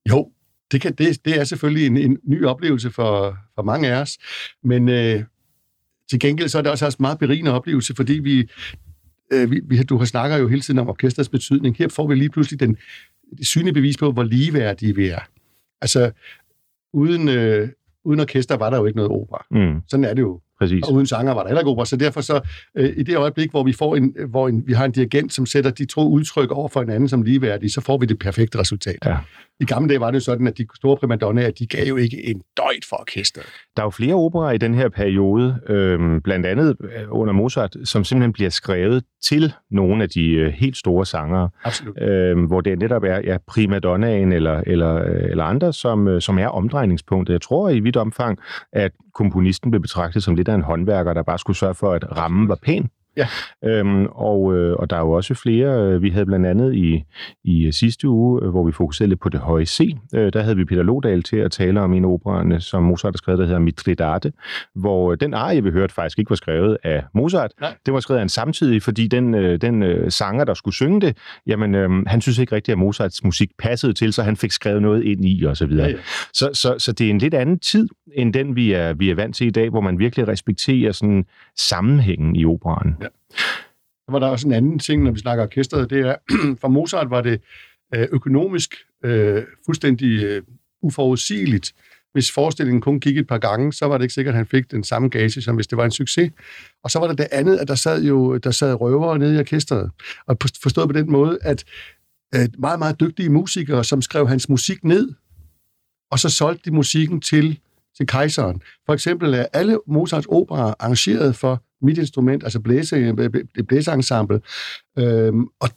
Jo, det, kan, det, det er selvfølgelig en, en ny oplevelse for, for mange af os, men øh, til gengæld så er det også en meget berigende oplevelse, fordi vi, øh, vi, vi, du har snakker jo hele tiden om orkesters betydning. Her får vi lige pludselig den, det synlige bevis på, hvor ligeværdige vi er. Altså, uden, øh, uden orkester var der jo ikke noget opera. Mm. Sådan er det jo. Præcis. Og uden sanger var der heller ikke opera. Så derfor så, øh, i det øjeblik, hvor vi får en, hvor en, vi har en dirigent, som sætter de to udtryk over for hinanden som ligeværdige, så får vi det perfekte resultat. Ja. I gamle dage var det sådan, at de store primadonnaer, de gav jo ikke en døjt for orkestret. Der er jo flere operer i den her periode, øh, blandt andet øh, under Mozart, som simpelthen bliver skrevet til nogle af de øh, helt store sangere. Absolut. Øh, hvor det netop er ja, primadonnaen eller, eller, øh, eller andre, som, øh, som er omdrejningspunktet. Jeg tror i vidt omfang, at komponisten blev betragtet som lidt af en håndværker, der bare skulle sørge for, at rammen var pæn. Ja. Øhm, og, øh, og der er jo også flere. Øh, vi havde blandt andet i, i sidste uge, øh, hvor vi fokuserede lidt på det høje C, øh, der havde vi Peter Lodal til at tale om en af som Mozart har skrevet, der hedder Mitridate, hvor den arie, vi hørte, faktisk ikke var skrevet af Mozart. Nej. Det var skrevet af en samtidig, fordi den, øh, den øh, sanger, der skulle synge det, jamen, øh, han synes ikke rigtigt, at Mozarts musik passede til, så han fik skrevet noget ind i, og så videre. Ja, ja. Så, så, så det er en lidt anden tid, end den, vi er, vi er vant til i dag, hvor man virkelig respekterer sådan sammenhængen i operaen. Ja. Så var der også en anden ting, når vi snakker orkestret, det er, for Mozart var det øh, økonomisk øh, fuldstændig øh, uforudsigeligt. Hvis forestillingen kun gik et par gange, så var det ikke sikkert, at han fik den samme gage, som hvis det var en succes. Og så var der det andet, at der sad jo der sad røvere nede i orkestret. Og forstået på den måde, at meget, meget dygtige musikere, som skrev hans musik ned, og så solgte de musikken til, til kejseren. For eksempel er alle Mozarts operer arrangeret for mit instrument, altså blæse, blæseensemble. Øhm, og,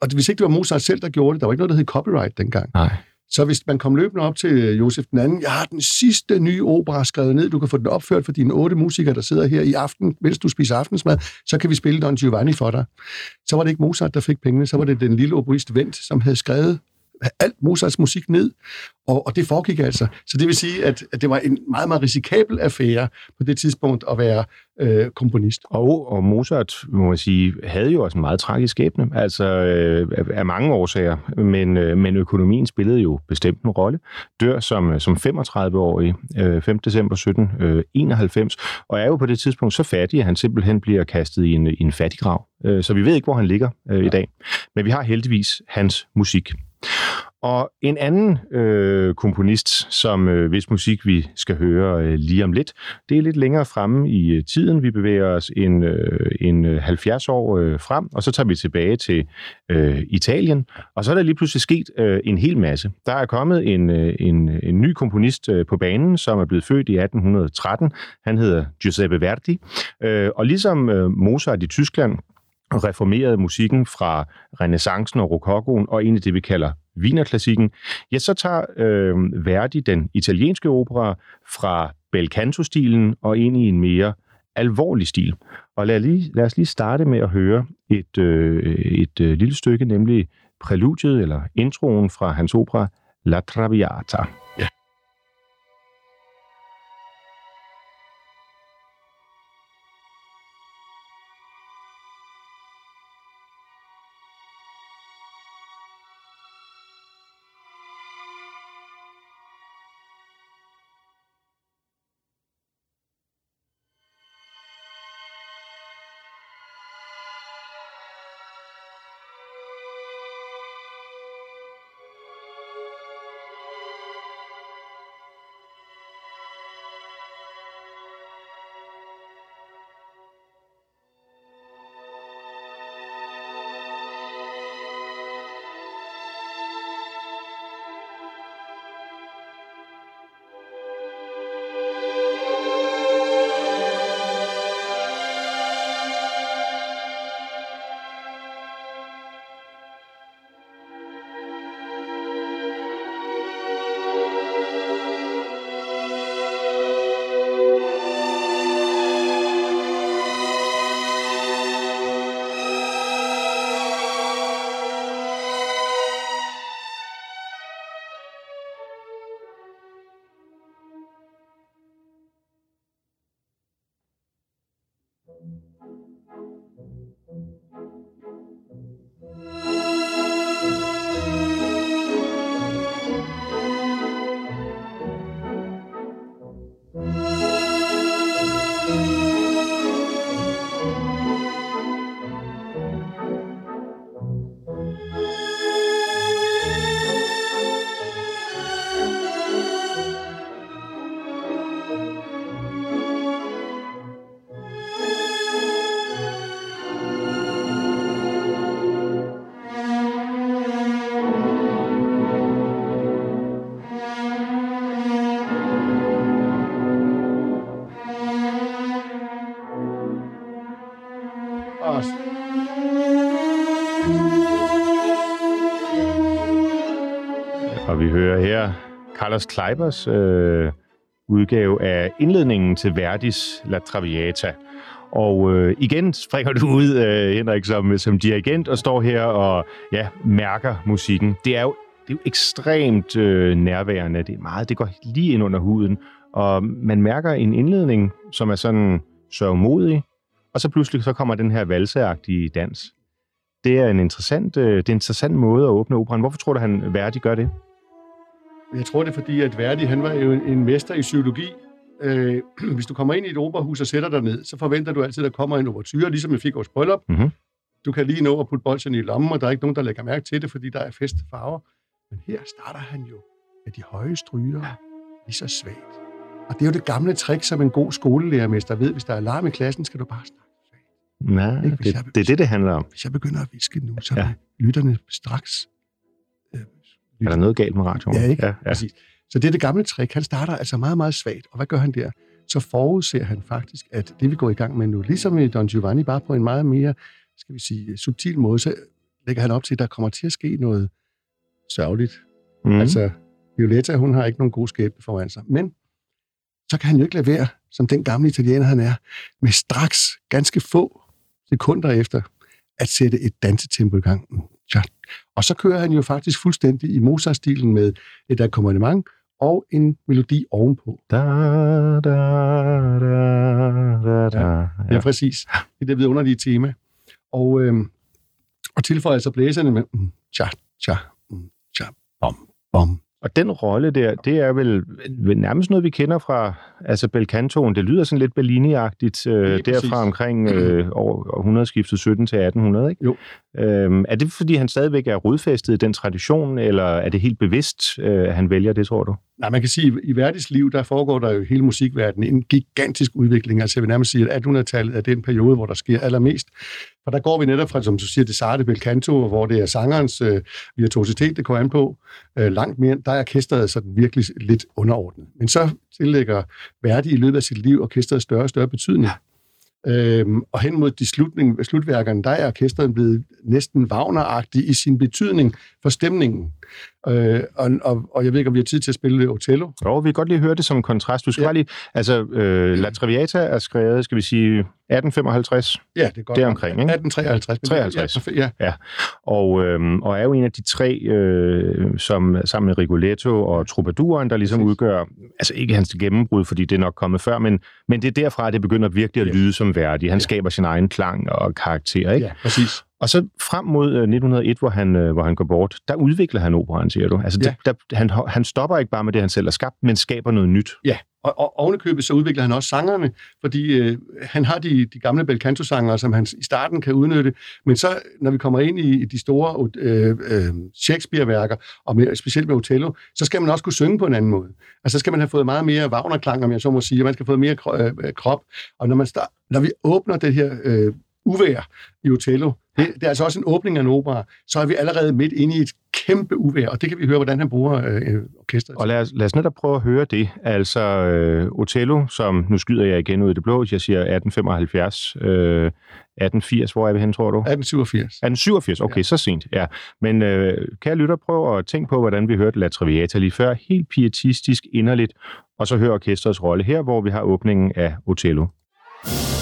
og hvis ikke det var Mozart selv, der gjorde det, der var ikke noget, der hed copyright dengang. Nej. Så hvis man kom løbende op til Josef den anden, jeg har den sidste nye opera skrevet ned, du kan få den opført for dine otte musikere, der sidder her i aften, mens du spiser aftensmad, så kan vi spille Don Giovanni for dig. Så var det ikke Mozart, der fik pengene, så var det den lille operist Vendt, som havde skrevet alt Mozarts musik ned, og, og det foregik altså. Så det vil sige, at, at det var en meget, meget risikabel affære på det tidspunkt at være øh, komponist. Og, og Mozart, må man sige, havde jo også en meget tragisk skæbne, altså øh, af mange årsager, men, øh, men økonomien spillede jo bestemt en rolle. Dør som, som 35-årig, øh, 5. december 1791, øh, og er jo på det tidspunkt så fattig, at han simpelthen bliver kastet i en, i en fattiggrav. Øh, så vi ved ikke, hvor han ligger øh, i dag. Men vi har heldigvis hans musik. Og en anden øh, komponist, som øh, hvis musik vi skal høre øh, lige om lidt, det er lidt længere fremme i øh, tiden. Vi bevæger os en, øh, en øh, 70 år øh, frem, og så tager vi tilbage til øh, Italien. Og så er der lige pludselig sket øh, en hel masse. Der er kommet en, øh, en, en ny komponist øh, på banen, som er blevet født i 1813. Han hedder Giuseppe Verdi. Øh, og ligesom øh, Mozart i Tyskland, reformerede musikken fra renaissancen og rokokoen og ind i det, vi kalder Wienerklassikken, ja, så tager øh, Verdi den italienske opera fra bel canto-stilen og ind i en mere alvorlig stil. Og lad, lige, lad os lige starte med at høre et, øh, et øh, lille stykke, nemlig præludiet eller introen fra hans opera La Traviata. Ja. Anders Kleibers øh, udgave af indledningen til Verdis La Traviata. Og øh, igen springer du ud, øh, Henrik, som, som dirigent og står her og ja, mærker musikken. Det er jo, det er jo ekstremt øh, nærværende. Det er meget, det går lige ind under huden. Og man mærker en indledning, som er sådan sørgmodig, og så pludselig så kommer den her valseagtige dans. Det er en interessant, øh, det er en interessant måde at åbne operan. Hvorfor tror du, han Verdi gør det? Jeg tror, det er fordi, at Verdi han var jo en, en mester i psykologi. Øh, hvis du kommer ind i et operahus og sætter dig ned, så forventer du altid, at der kommer en overtyre, ligesom jeg fik vores bryllup. Mhm. Du kan lige nå at putte bolden i lommen, og der er ikke nogen, der lægger mærke til det, fordi der er festfarver. Men her starter han jo med de høje stryger, lige så svagt. Og det er jo det gamle trick, som en god skolelærermester ved. Hvis der er alarm i klassen, skal du bare snakke. Nej, det, jeg- det er det, det handler om. Hvis jeg begynder at viske nu, så Ja. ja. lytterne straks... Er der noget galt med radioen? Ja, ikke? Ja, Ja. Præcis. Så det er det gamle trick. Han starter altså meget, meget svagt. Og hvad gør han der? Så forudser han faktisk, at det vi går i gang med nu, ligesom i Don Giovanni, bare på en meget mere, skal vi sige, subtil måde, så lægger han op til, at der kommer til at ske noget sørgeligt. Mm. Altså, Violetta, hun har ikke nogen god skæbne foran sig. Men så kan han jo ikke lade være, som den gamle italiener han er, med straks ganske få sekunder efter, at sætte et dansetempo i gang. Tja. Og så kører han jo faktisk fuldstændig i Mozart-stilen med et akkompagnement og en melodi ovenpå. Da, da, da, da, da. Ja, Ja. præcis. Det er det vidunderlige tema. Og, øhm, og tilføjer så blæserne med mm, tja, tja, mm, tja, bom, bom. Og den rolle der, det er vel, vel nærmest noget, vi kender fra altså Belcantoen. Det lyder sådan lidt Bellini-agtigt øh, Lige præcis. derfra omkring øh, år, århundredeskiftet 17 til 1800, ikke? Jo. Øhm, er det, fordi han stadigvæk er rodfæstet i den tradition, eller er det helt bevidst, øh, at han vælger det, tror du? Nej, man kan sige, at i Verdis liv, der foregår der jo hele musikverdenen en gigantisk udvikling. Altså jeg vil nærmest sige, at 1800-tallet er den periode, hvor der sker allermest. For der går vi netop fra, som du siger, det sarte bel canto, hvor det er sangerens øh, virtuositet, det går an på, øh, langt mere. Der er orkestret sådan virkelig lidt underordnet. Men så tillægger Verdi i løbet af sit liv orkestret større og større betydning. Øhm, og hen mod de slutning, slutværkerne, der er orkestret blevet næsten Wagner-agtig i sin betydning for stemningen. Øh, og, og, og jeg ved ikke, om vi har tid til at spille Otello. Jo, vi kan godt lige høre det som en kontrast. Du skal ja. Ja. bare lige... Altså, øh, La Traviata er skrevet, skal vi sige, 1855, Ja, det er godt. Det er omkring, ikke? 1853. men- 53. Ja, ja. og, øhm, og er jo en af de tre, øh, som sammen med Rigoletto og Troubadouren, der ligesom Præcis. udgør, altså ikke hans gennembrud, fordi det er nok kommet før, men, men det er derfra, det begynder virkelig at Ja. lyde som værdig. Han Ja. skaber sin egen klang og karakter, ikke? ja, præcis. Og så frem mod øh, 1901, hvor han, øh, hvor han går bort, der udvikler han operaen, siger du. Altså, Ja. det, der, han, han stopper ikke bare med det, han selv har skabt, men skaber noget nyt. Ja, og, og ovenikøbet så udvikler han også sangerne, fordi øh, han har de, de gamle bel canto-sangere, som han i starten kan udnytte, men så, når vi kommer ind i, i de store øh, øh, Shakespeare-værker, og med, specielt med Otello, så skal man også kunne synge på en anden måde. Altså, så skal man have fået meget mere Wagner-klang, om jeg så må sige, og man skal have fået mere øh, krop, og når, man start, når vi åbner det her øh, uvær i Otello, det, det er altså også en åbning af en opera, så er vi allerede midt inde i et kæmpe uvær, og det kan vi høre, hvordan han bruger øh, orkestret. Og lad os, lad os netop prøve at høre det. Altså, øh, Otello, som nu skyder jeg igen ud i det blå, jeg siger 1875, øh, 1880, hvor er vi hen, tror du? 1887. 1887, okay, ja. så sent, ja. Men øh, kære lytter, prøv at tænke på, hvordan vi hørte La Traviata lige før, helt pietistisk, inderligt, og så hør orkestrets rolle her, hvor vi har åbningen af Otello. Thank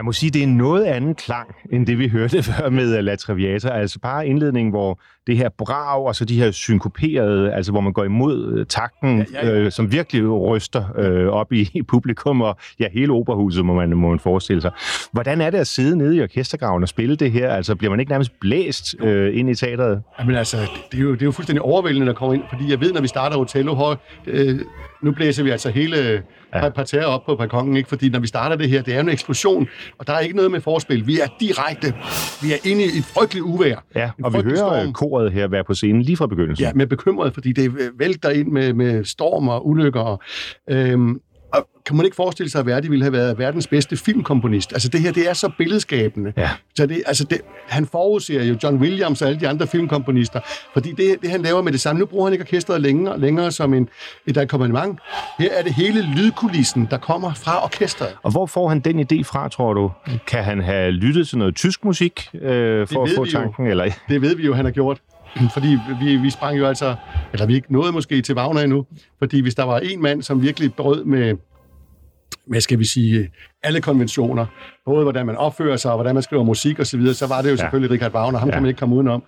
Man må sige, det er en noget anden klang, end det vi hørte før med øh, La Traviata. Altså bare indledningen, hvor det her brag, og så de her synkoperede, altså hvor man går imod øh, takten, ja, ja, ja. Øh, som virkelig ryster øh, op i, i publikum, og ja, hele operahuset må man, må man forestille sig. Hvordan er det at sidde nede i orkestergraven og spille det her? Altså bliver man ikke nærmest blæst øh, ind i teateret? Jamen altså, det er, jo, det er jo fuldstændig overvældende at komme ind, fordi jeg ved, når vi starter Otello, øh, nu blæser vi altså hele ja. parterre op på balkongen, ikke? fordi når vi starter det her, det er en eksplosion, og der er ikke noget med forspil. Vi er direkte, vi er inde i et frygteligt uvær. Ja, og vi hører storm. koret her være på scenen lige fra begyndelsen. Ja, med bekymret, fordi det vælter ind med, med storm og ulykker. Øhm, og kan man ikke forestille sig, at Verdi ville have været verdens bedste filmkomponist? Altså det her, det er så billedskabende. Ja. Så det, altså det, han forudser jo John Williams og alle de andre filmkomponister, fordi det, det han laver med det samme, nu bruger han ikke orkestret længere, længere som en, et akkompagnement. Her er det hele lydkulissen, der kommer fra orkestret. Og hvor får han den idé fra, tror du? Kan han have lyttet til noget tysk musik øh, for at få tanken? Jo. Eller? Det ved vi jo, han har gjort. Fordi vi, vi sprang jo altså, eller vi ikke nåede måske til Wagner endnu, fordi hvis der var en mand, som virkelig brød med, med, skal vi sige, alle konventioner, både hvordan man opfører sig, og hvordan man skriver musik osv., så, videre, så var det jo ja. selvfølgelig Richard Wagner, ham ja. kan man ikke komme udenom.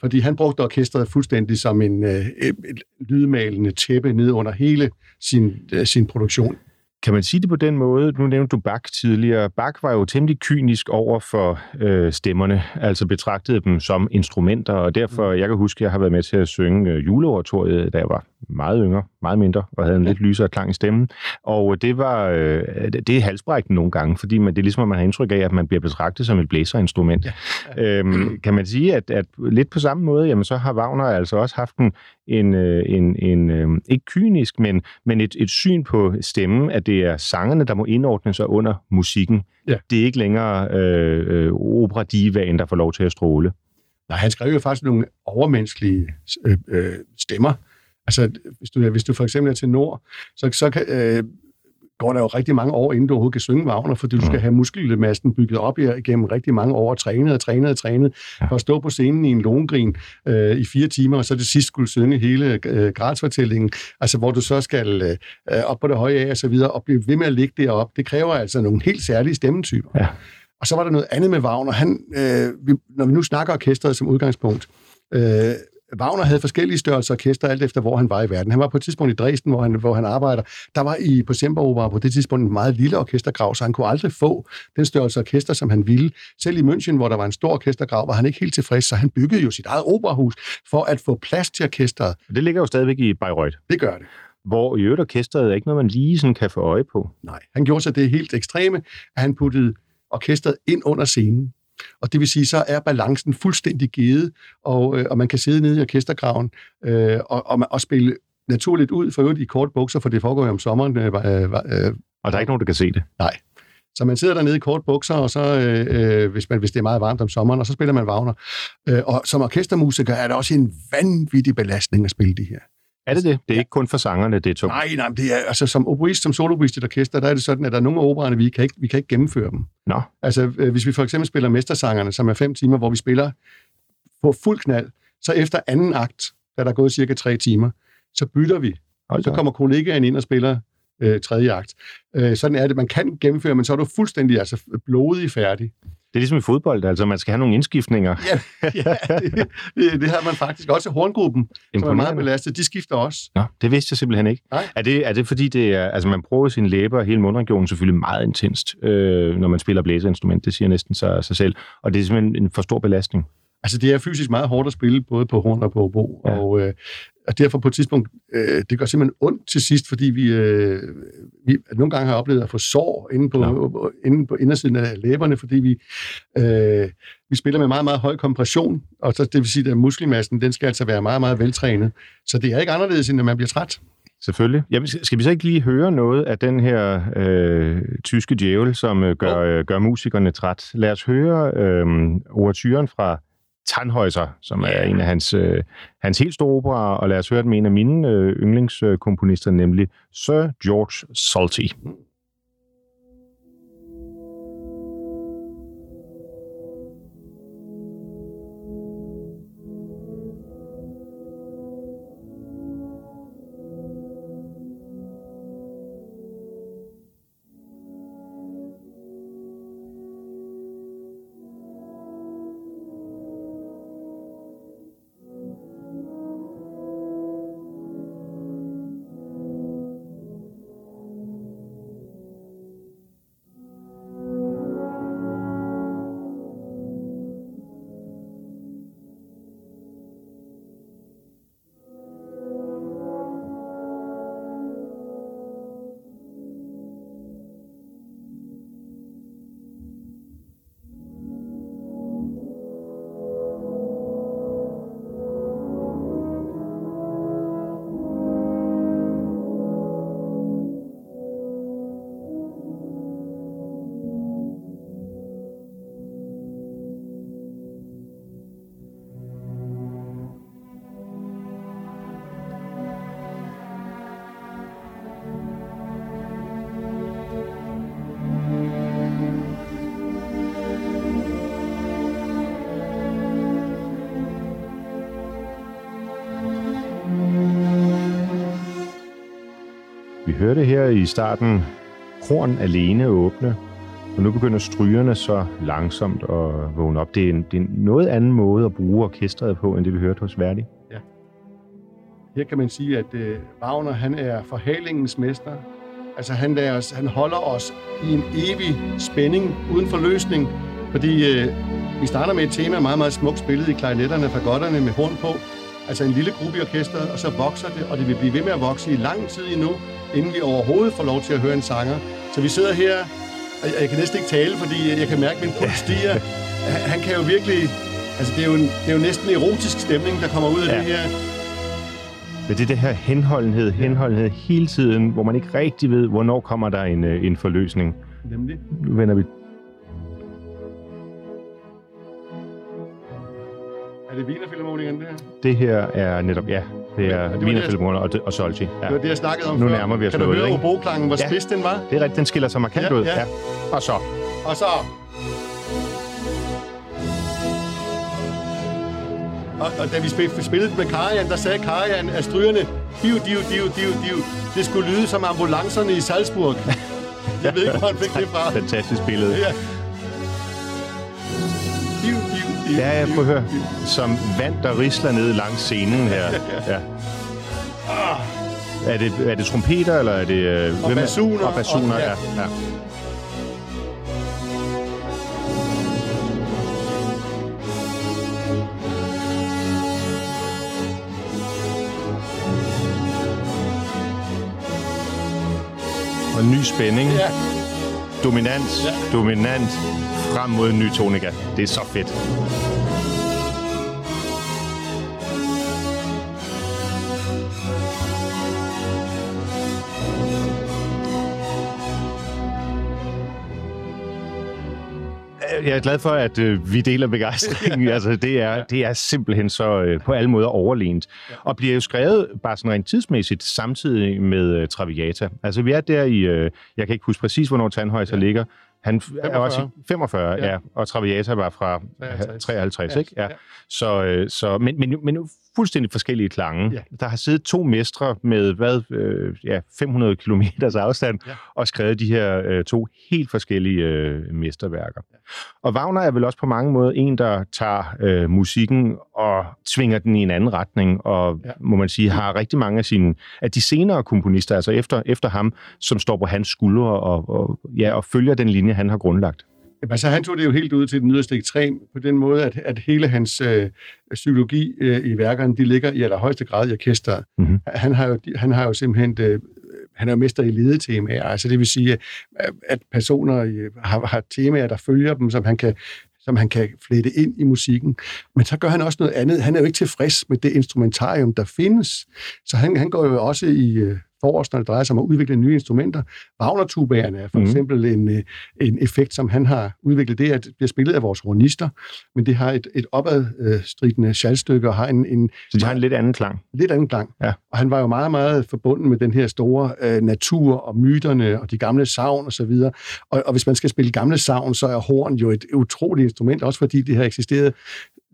Fordi han brugte orkestret fuldstændig som en øh, et lydmalende tæppe ned under hele sin, øh, sin produktion. Kan man sige det på den måde? Nu nævnte du Bach tidligere. Bach var jo temmelig kynisk over for øh, stemmerne, altså betragtede dem som instrumenter, og derfor, mm. jeg kan huske, at jeg har været med til at synge øh, juleoratoriet, da jeg var meget yngre, meget mindre, og havde en lidt lysere klang i stemmen. Og det var, øh, det er halsbrækkende nogle gange, fordi man, det er ligesom, at man har indtryk af, at man bliver betragtet som et blæserinstrument. Ja. Ja. Øhm, kan man sige, at, at lidt på samme måde, jamen så har Wagner altså også haft en, en, øh, en, en øh, ikke kynisk, men, men et, et syn på stemmen, at det er sangerne, der må indordne sig under musikken. Ja. Det er ikke længere øh, øh, opera-divaen, der får lov til at stråle. Nej, han skrev jo faktisk nogle overmenneskelige øh, øh, stemmer, Altså, hvis du, hvis du for eksempel er til nord, så, så kan, øh, går der jo rigtig mange år, inden du overhovedet kan synge Wagner, fordi du skal mm. have muskelmassen bygget op igennem rigtig mange år, og trænet og trænet og trænet, for at stå på scenen i en longrin øh, i fire timer, og så det sidst skulle synge hele øh, gradsfortællingen, altså hvor du så skal øh, op på det høje af og så videre, og blive ved med at ligge deroppe. Det kræver altså nogle helt særlige stemmetyper. Ja. Og så var der noget andet med Wagner. Han, øh, vi, når vi nu snakker orkestret som udgangspunkt, øh, Wagner havde forskellige størrelser orkester, alt efter hvor han var i verden. Han var på et tidspunkt i Dresden, hvor han, hvor han arbejder. Der var i på Semperopera på det tidspunkt en meget lille orkestergrav, så han kunne aldrig få den størrelse orkester, som han ville. Selv i München, hvor der var en stor orkestergrav, var han ikke helt tilfreds, så han byggede jo sit eget operahus for at få plads til orkestret. Det ligger jo stadigvæk i Bayreuth. Det gør det hvor i øvrigt orkestret er ikke noget, man lige sådan kan få øje på. Nej, han gjorde sig det helt ekstreme, at han puttede orkestret ind under scenen. Og det vil sige, så er balancen fuldstændig givet, og, øh, og man kan sidde nede i orkestergraven øh, og, og, og spille naturligt ud, for øvrigt i kort bukser, for det foregår jo om sommeren. Øh, øh, og der er ikke nogen, der kan se det? Nej. Så man sidder dernede i kort bukser, og så, øh, øh, hvis, man, hvis det er meget varmt om sommeren, og så spiller man Wagner. Øh, og som orkestermusiker er det også en vanvittig belastning at spille de her. Er det det? Det er ja. ikke kun for sangerne, det er tungt? Nej, nej, det er, altså som oboist, som soloist i et orkester, der er det sådan, at der er nogle af opererne, vi kan ikke, vi kan ikke gennemføre dem. Nå. Altså, øh, hvis vi for eksempel spiller Mestersangerne, som er fem timer, hvor vi spiller på fuld knald, så efter anden akt, da der er gået cirka tre timer, så bytter vi. Hold så kommer kollegaen ind og spiller øh, tredje akt. Øh, sådan er det. Man kan gennemføre, men så er du fuldstændig altså, blodig færdig. Det er ligesom i fodbold, altså man skal have nogle indskiftninger. Ja, ja det, det, det har man faktisk også i horngruppen, som er meget belastet. De skifter også. Nå, det vidste jeg simpelthen ikke. Nej. Er det, er det fordi, det er, altså man prøver sine læber og hele mundregionen selvfølgelig meget intenst, øh, når man spiller blæserinstrument. Det siger næsten sig, sig selv. Og det er simpelthen en for stor belastning. Altså, det er fysisk meget hårdt at spille, både på horn og på obo. Ja. Og, øh, og derfor på et tidspunkt, øh, det gør simpelthen ondt til sidst, fordi vi, øh, vi nogle gange har oplevet at få sår inde på, ja. inde på indersiden af læberne, fordi vi, øh, vi spiller med meget, meget høj kompression, og så, det vil sige, at muskelmassen, den skal altså være meget, meget veltrænet. Så det er ikke anderledes, end at man bliver træt. Selvfølgelig. Jamen, skal vi så ikke lige høre noget af den her øh, tyske djævel, som øh, gør, øh, gør musikerne træt? Lad os høre øh, overturen fra Tannhäuser, som er en af hans, øh, hans helt store operer, og lad os høre den med en af mine øh, yndlingskomponister, nemlig Sir George Solti. Starten horn alene åbne, og nu begynder strygerne så langsomt at vågne op. Det er en, det er en noget anden måde at bruge orkestret på, end det vi hørte hos Verdi. Ja. Her kan man sige, at uh, Wagner han er forhalingens mester. Altså han, lader os, han holder os i en evig spænding uden for løsning, fordi uh, vi starter med et tema meget, meget smukt spillet i klarinetterne, fagotterne med horn på. Altså en lille gruppe i orkestret, og så vokser det, og det vil blive ved med at vokse i lang tid endnu, inden vi overhovedet får lov til at høre en sanger. Så vi sidder her, og jeg kan næsten ikke tale, fordi jeg kan mærke, at min puls stiger. Han kan jo virkelig... Altså, det er jo, en, det er jo næsten en erotisk stemning, der kommer ud af ja. det her. Men det er det her henholdenhed, henholdenhed hele tiden, hvor man ikke rigtig ved, hvornår kommer der en, øh, en forløsning. Nemlig. Nu vender vi det Wienerfilharmonikerne, det her? Det her er netop, ja, det er ja, og, og Solti. Ja. Det var det, jeg snakkede om Nu før. nærmer vi os Kan du noget, høre ikke? oboklangen, hvor Ja. spids den var? Det er rigtigt, den skiller sig markant Ja, ud. ja. Og så, Og så... Og, og da vi spil- spillede med Karajan, der sagde Karajan, at strygerne, div, div, div, div, div, det skulle lyde som ambulancerne i Salzburg. Jeg ved ikke, hvor han fik det fra. fantastisk billede. Ja. Ja, jeg at høre. Som vand, der risler ned langs scenen her. Ja. Er det, er det trompeter, eller er det... øh, er- basuner, Og basuner, og- ja. ja. Og ny spænding. Ja. Dominant, Ja. dominant, frem mod en ny tonika. Det er så fedt. Jeg er glad for, at øh, vi deler begejstringen. altså, det, er, det er simpelthen så øh, på alle måder overlegent. Og bliver jo skrevet bare sådan rent tidsmæssigt samtidig med øh, Traviata. Altså, vi er der i... Øh, jeg kan ikke huske præcis, hvornår Tandhøjser ja. ligger. Han er 45. også i 45, ja. Ja. ja. Og Traviata var fra 53. 53, Ja, ikke? Ja. ja. Så, øh, så, men, men, men fuldstændig forskellige klange. Ja. Der har siddet to mestre med, hvad, øh, ja, 500 kilometers afstand, Ja. og skrevet de her øh, to helt forskellige øh, mesterværker. Og Wagner er vel også på mange måder en, der tager øh, musikken og tvinger den i en anden retning, og Ja. ja. må man sige, har rigtig mange af, sine, af de senere komponister, altså efter, efter ham, som står på hans skuldre og, og, ja, og følger den linje, han har grundlagt. Jamen, altså, han tog det jo helt ud til den yderste ekstrem, på den måde, at, at hele hans øh, psykologi øh, i værkerne, de ligger i allerhøjeste grad i orkestret. Mhm. Han, har jo, han har jo simpelthen... Øh, han er jo mester i ledetemaer, altså det vil sige, at- at personer øh, har, har temaer, der følger dem, som han kan som han kan flette ind i musikken. Men så gør han også noget andet. Han er jo ikke tilfreds med det instrumentarium, der findes. Så han, han går jo også i øh, forrest, når det drejer sig om at udvikle nye instrumenter. Wagner-tuberne er for Mhm. eksempel en, øh, en effekt, som han har udviklet. Det er, at det bliver spillet af vores hornister, men det har et, et opadstridende schalstykke og har en, en Så de har en lidt anden klang. lidt anden klang. Ja. Og han var jo meget, meget forbundet med den her store øh, natur og myterne og de gamle savn og så videre. Og, og hvis man skal spille gamle savn, så er horn jo et utroligt instrument, også fordi det har eksisteret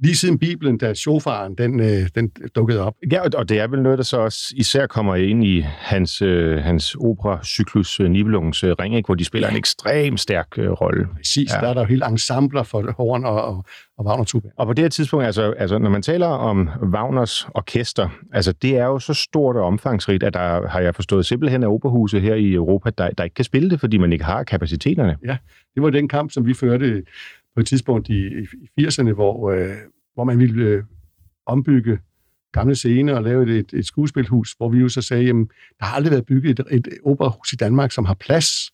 lige siden Bibelen, da shofaren den, øh, den dukkede op. Ja, og- det er vel noget, der så også især kommer ind i hans, øh, hans opera-cyklus øh, Nibelungens øh, Ring, ikke? hvor de spiller en ekstremt stærk øh, rolle. Præcis, ja. Ja. der er der jo hele ensembler for horn og, og, og Wagner-tuba. Og på det her tidspunkt, altså, altså når man taler om Wagners orkester, altså det er jo så stort og omfangsrigt, at der har jeg forstået simpelthen af operahuse her i Europa, der, der ikke kan spille det, fordi man ikke har kapaciteterne. Det var den kamp, som vi førte på et tidspunkt i, i 80'erne, hvor, øh, hvor man ville øh, ombygge gamle scener og lave et, et, et skuespilhus, hvor vi jo så sagde, jamen, der har aldrig været bygget et, et operahus i Danmark, som har plads.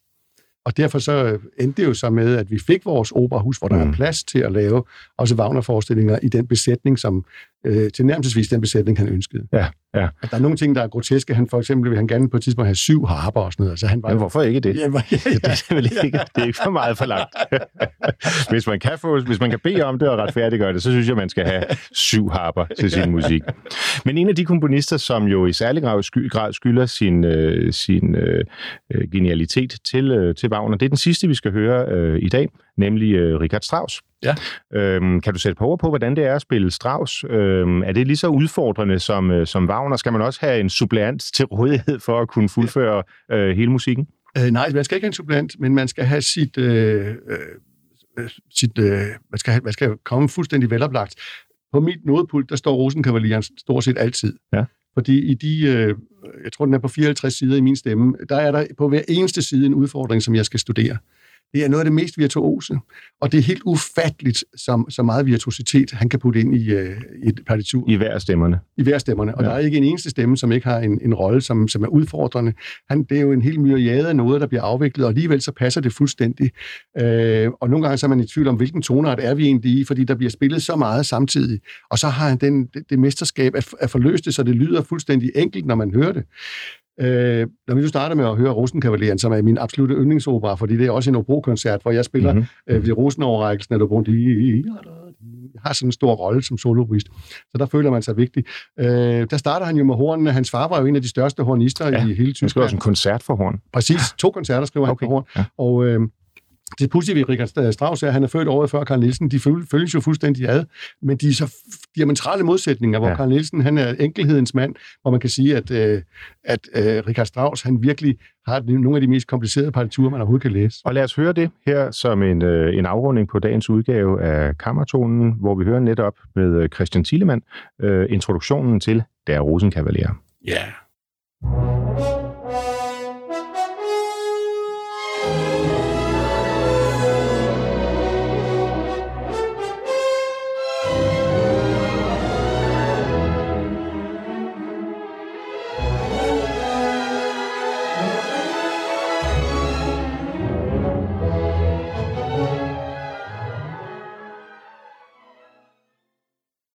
Og derfor så øh, endte det jo så med, at vi fik vores operahus, hvor der Mm. er plads til at lave også Wagner-forestillinger i den besætning, som øh, tilnærmelsesvis den besætning, han ønskede. Ja, ja. At der er nogle ting, der er groteske. Han for eksempel vil han gerne på et tidspunkt have syv harper og sådan noget. Altså, han var, Men hvorfor ikke det? Ja, ja, ja, Det er, vel ikke, det er ikke for meget for langt. hvis, man kan få, hvis man kan bede om det og retfærdiggøre det, så synes jeg, man skal have syv harper til sin musik. Men en af de komponister, som jo i særlig grad skylder sin, øh, sin øh, øh, genialitet til, øh, til Wagner, det er den sidste, vi skal høre øh, i dag, nemlig øh, Richard Strauss. Ja. Øhm, kan du sætte på ord på, hvordan det er at spille Strauss? Øhm, er det lige så udfordrende som, øh, som Wagner? Skal man også have en suppleant til rådighed for at kunne fuldføre øh, hele musikken? Øh, nej, man skal ikke have en suppleant, men man skal have sit... Øh, øh, sit øh, man, skal have, man skal komme fuldstændig veloplagt. På mit nodepult, der står Rosenkavaleren stort set altid. Ja. Fordi i de, øh, jeg tror, den er på 54 sider i min stemme, der er der på hver eneste side en udfordring, som jeg skal studere. Det er noget af det mest virtuose, og det er helt ufatteligt, så, så meget virtuositet han kan putte ind i, øh, i et partitur. I hver stemmerne. I hver stemmerne, og ja. der er ikke en eneste stemme, som ikke har en, en rolle, som, som er udfordrende. Han, det er jo en hel myriade af noget, der bliver afviklet, og alligevel så passer det fuldstændig. Øh, og nogle gange så er man i tvivl om, hvilken tonart er vi egentlig i, fordi der bliver spillet så meget samtidig. Og så har han den, det, det mesterskab at, at forløse det, så det lyder fuldstændig enkelt, når man hører det. Øh, når vi nu starter med at høre Rosenkavaleren, som er min absolutte yndlingsopera, fordi det er også en Obro-koncert, hvor jeg spiller Mhm. mm-hmm. øh, ved Rosenoverrækkelsen af Obro. Jeg har sådan en stor rolle som soloist, så der føler man sig vigtig. Øh, der starter han jo med hornene. Hans far var jo en af de største hornister Ja, i hele Han skriver Tyskland. også en koncert for horn. Præcis, to koncerter skriver han Okay, på horn. ja. Og øh, det pudsige ved Richard Strauss er, at han er født året før Carl Nielsen. De føl- følges jo fuldstændig ad, men de er så diametrale modsætninger, hvor Ja. Carl Nielsen han er enkelhedens mand, hvor man kan sige, at, øh, at øh, Richard Strauss han virkelig har nogle af de mest komplicerede partiturer, man overhovedet kan læse. Og lad os høre det her som en, øh, en afrunding på dagens udgave af Kammertonen, hvor vi hører netop med øh, Christian Thielemann øh, introduktionen til Der Rosenkavalier. Ja. Yeah.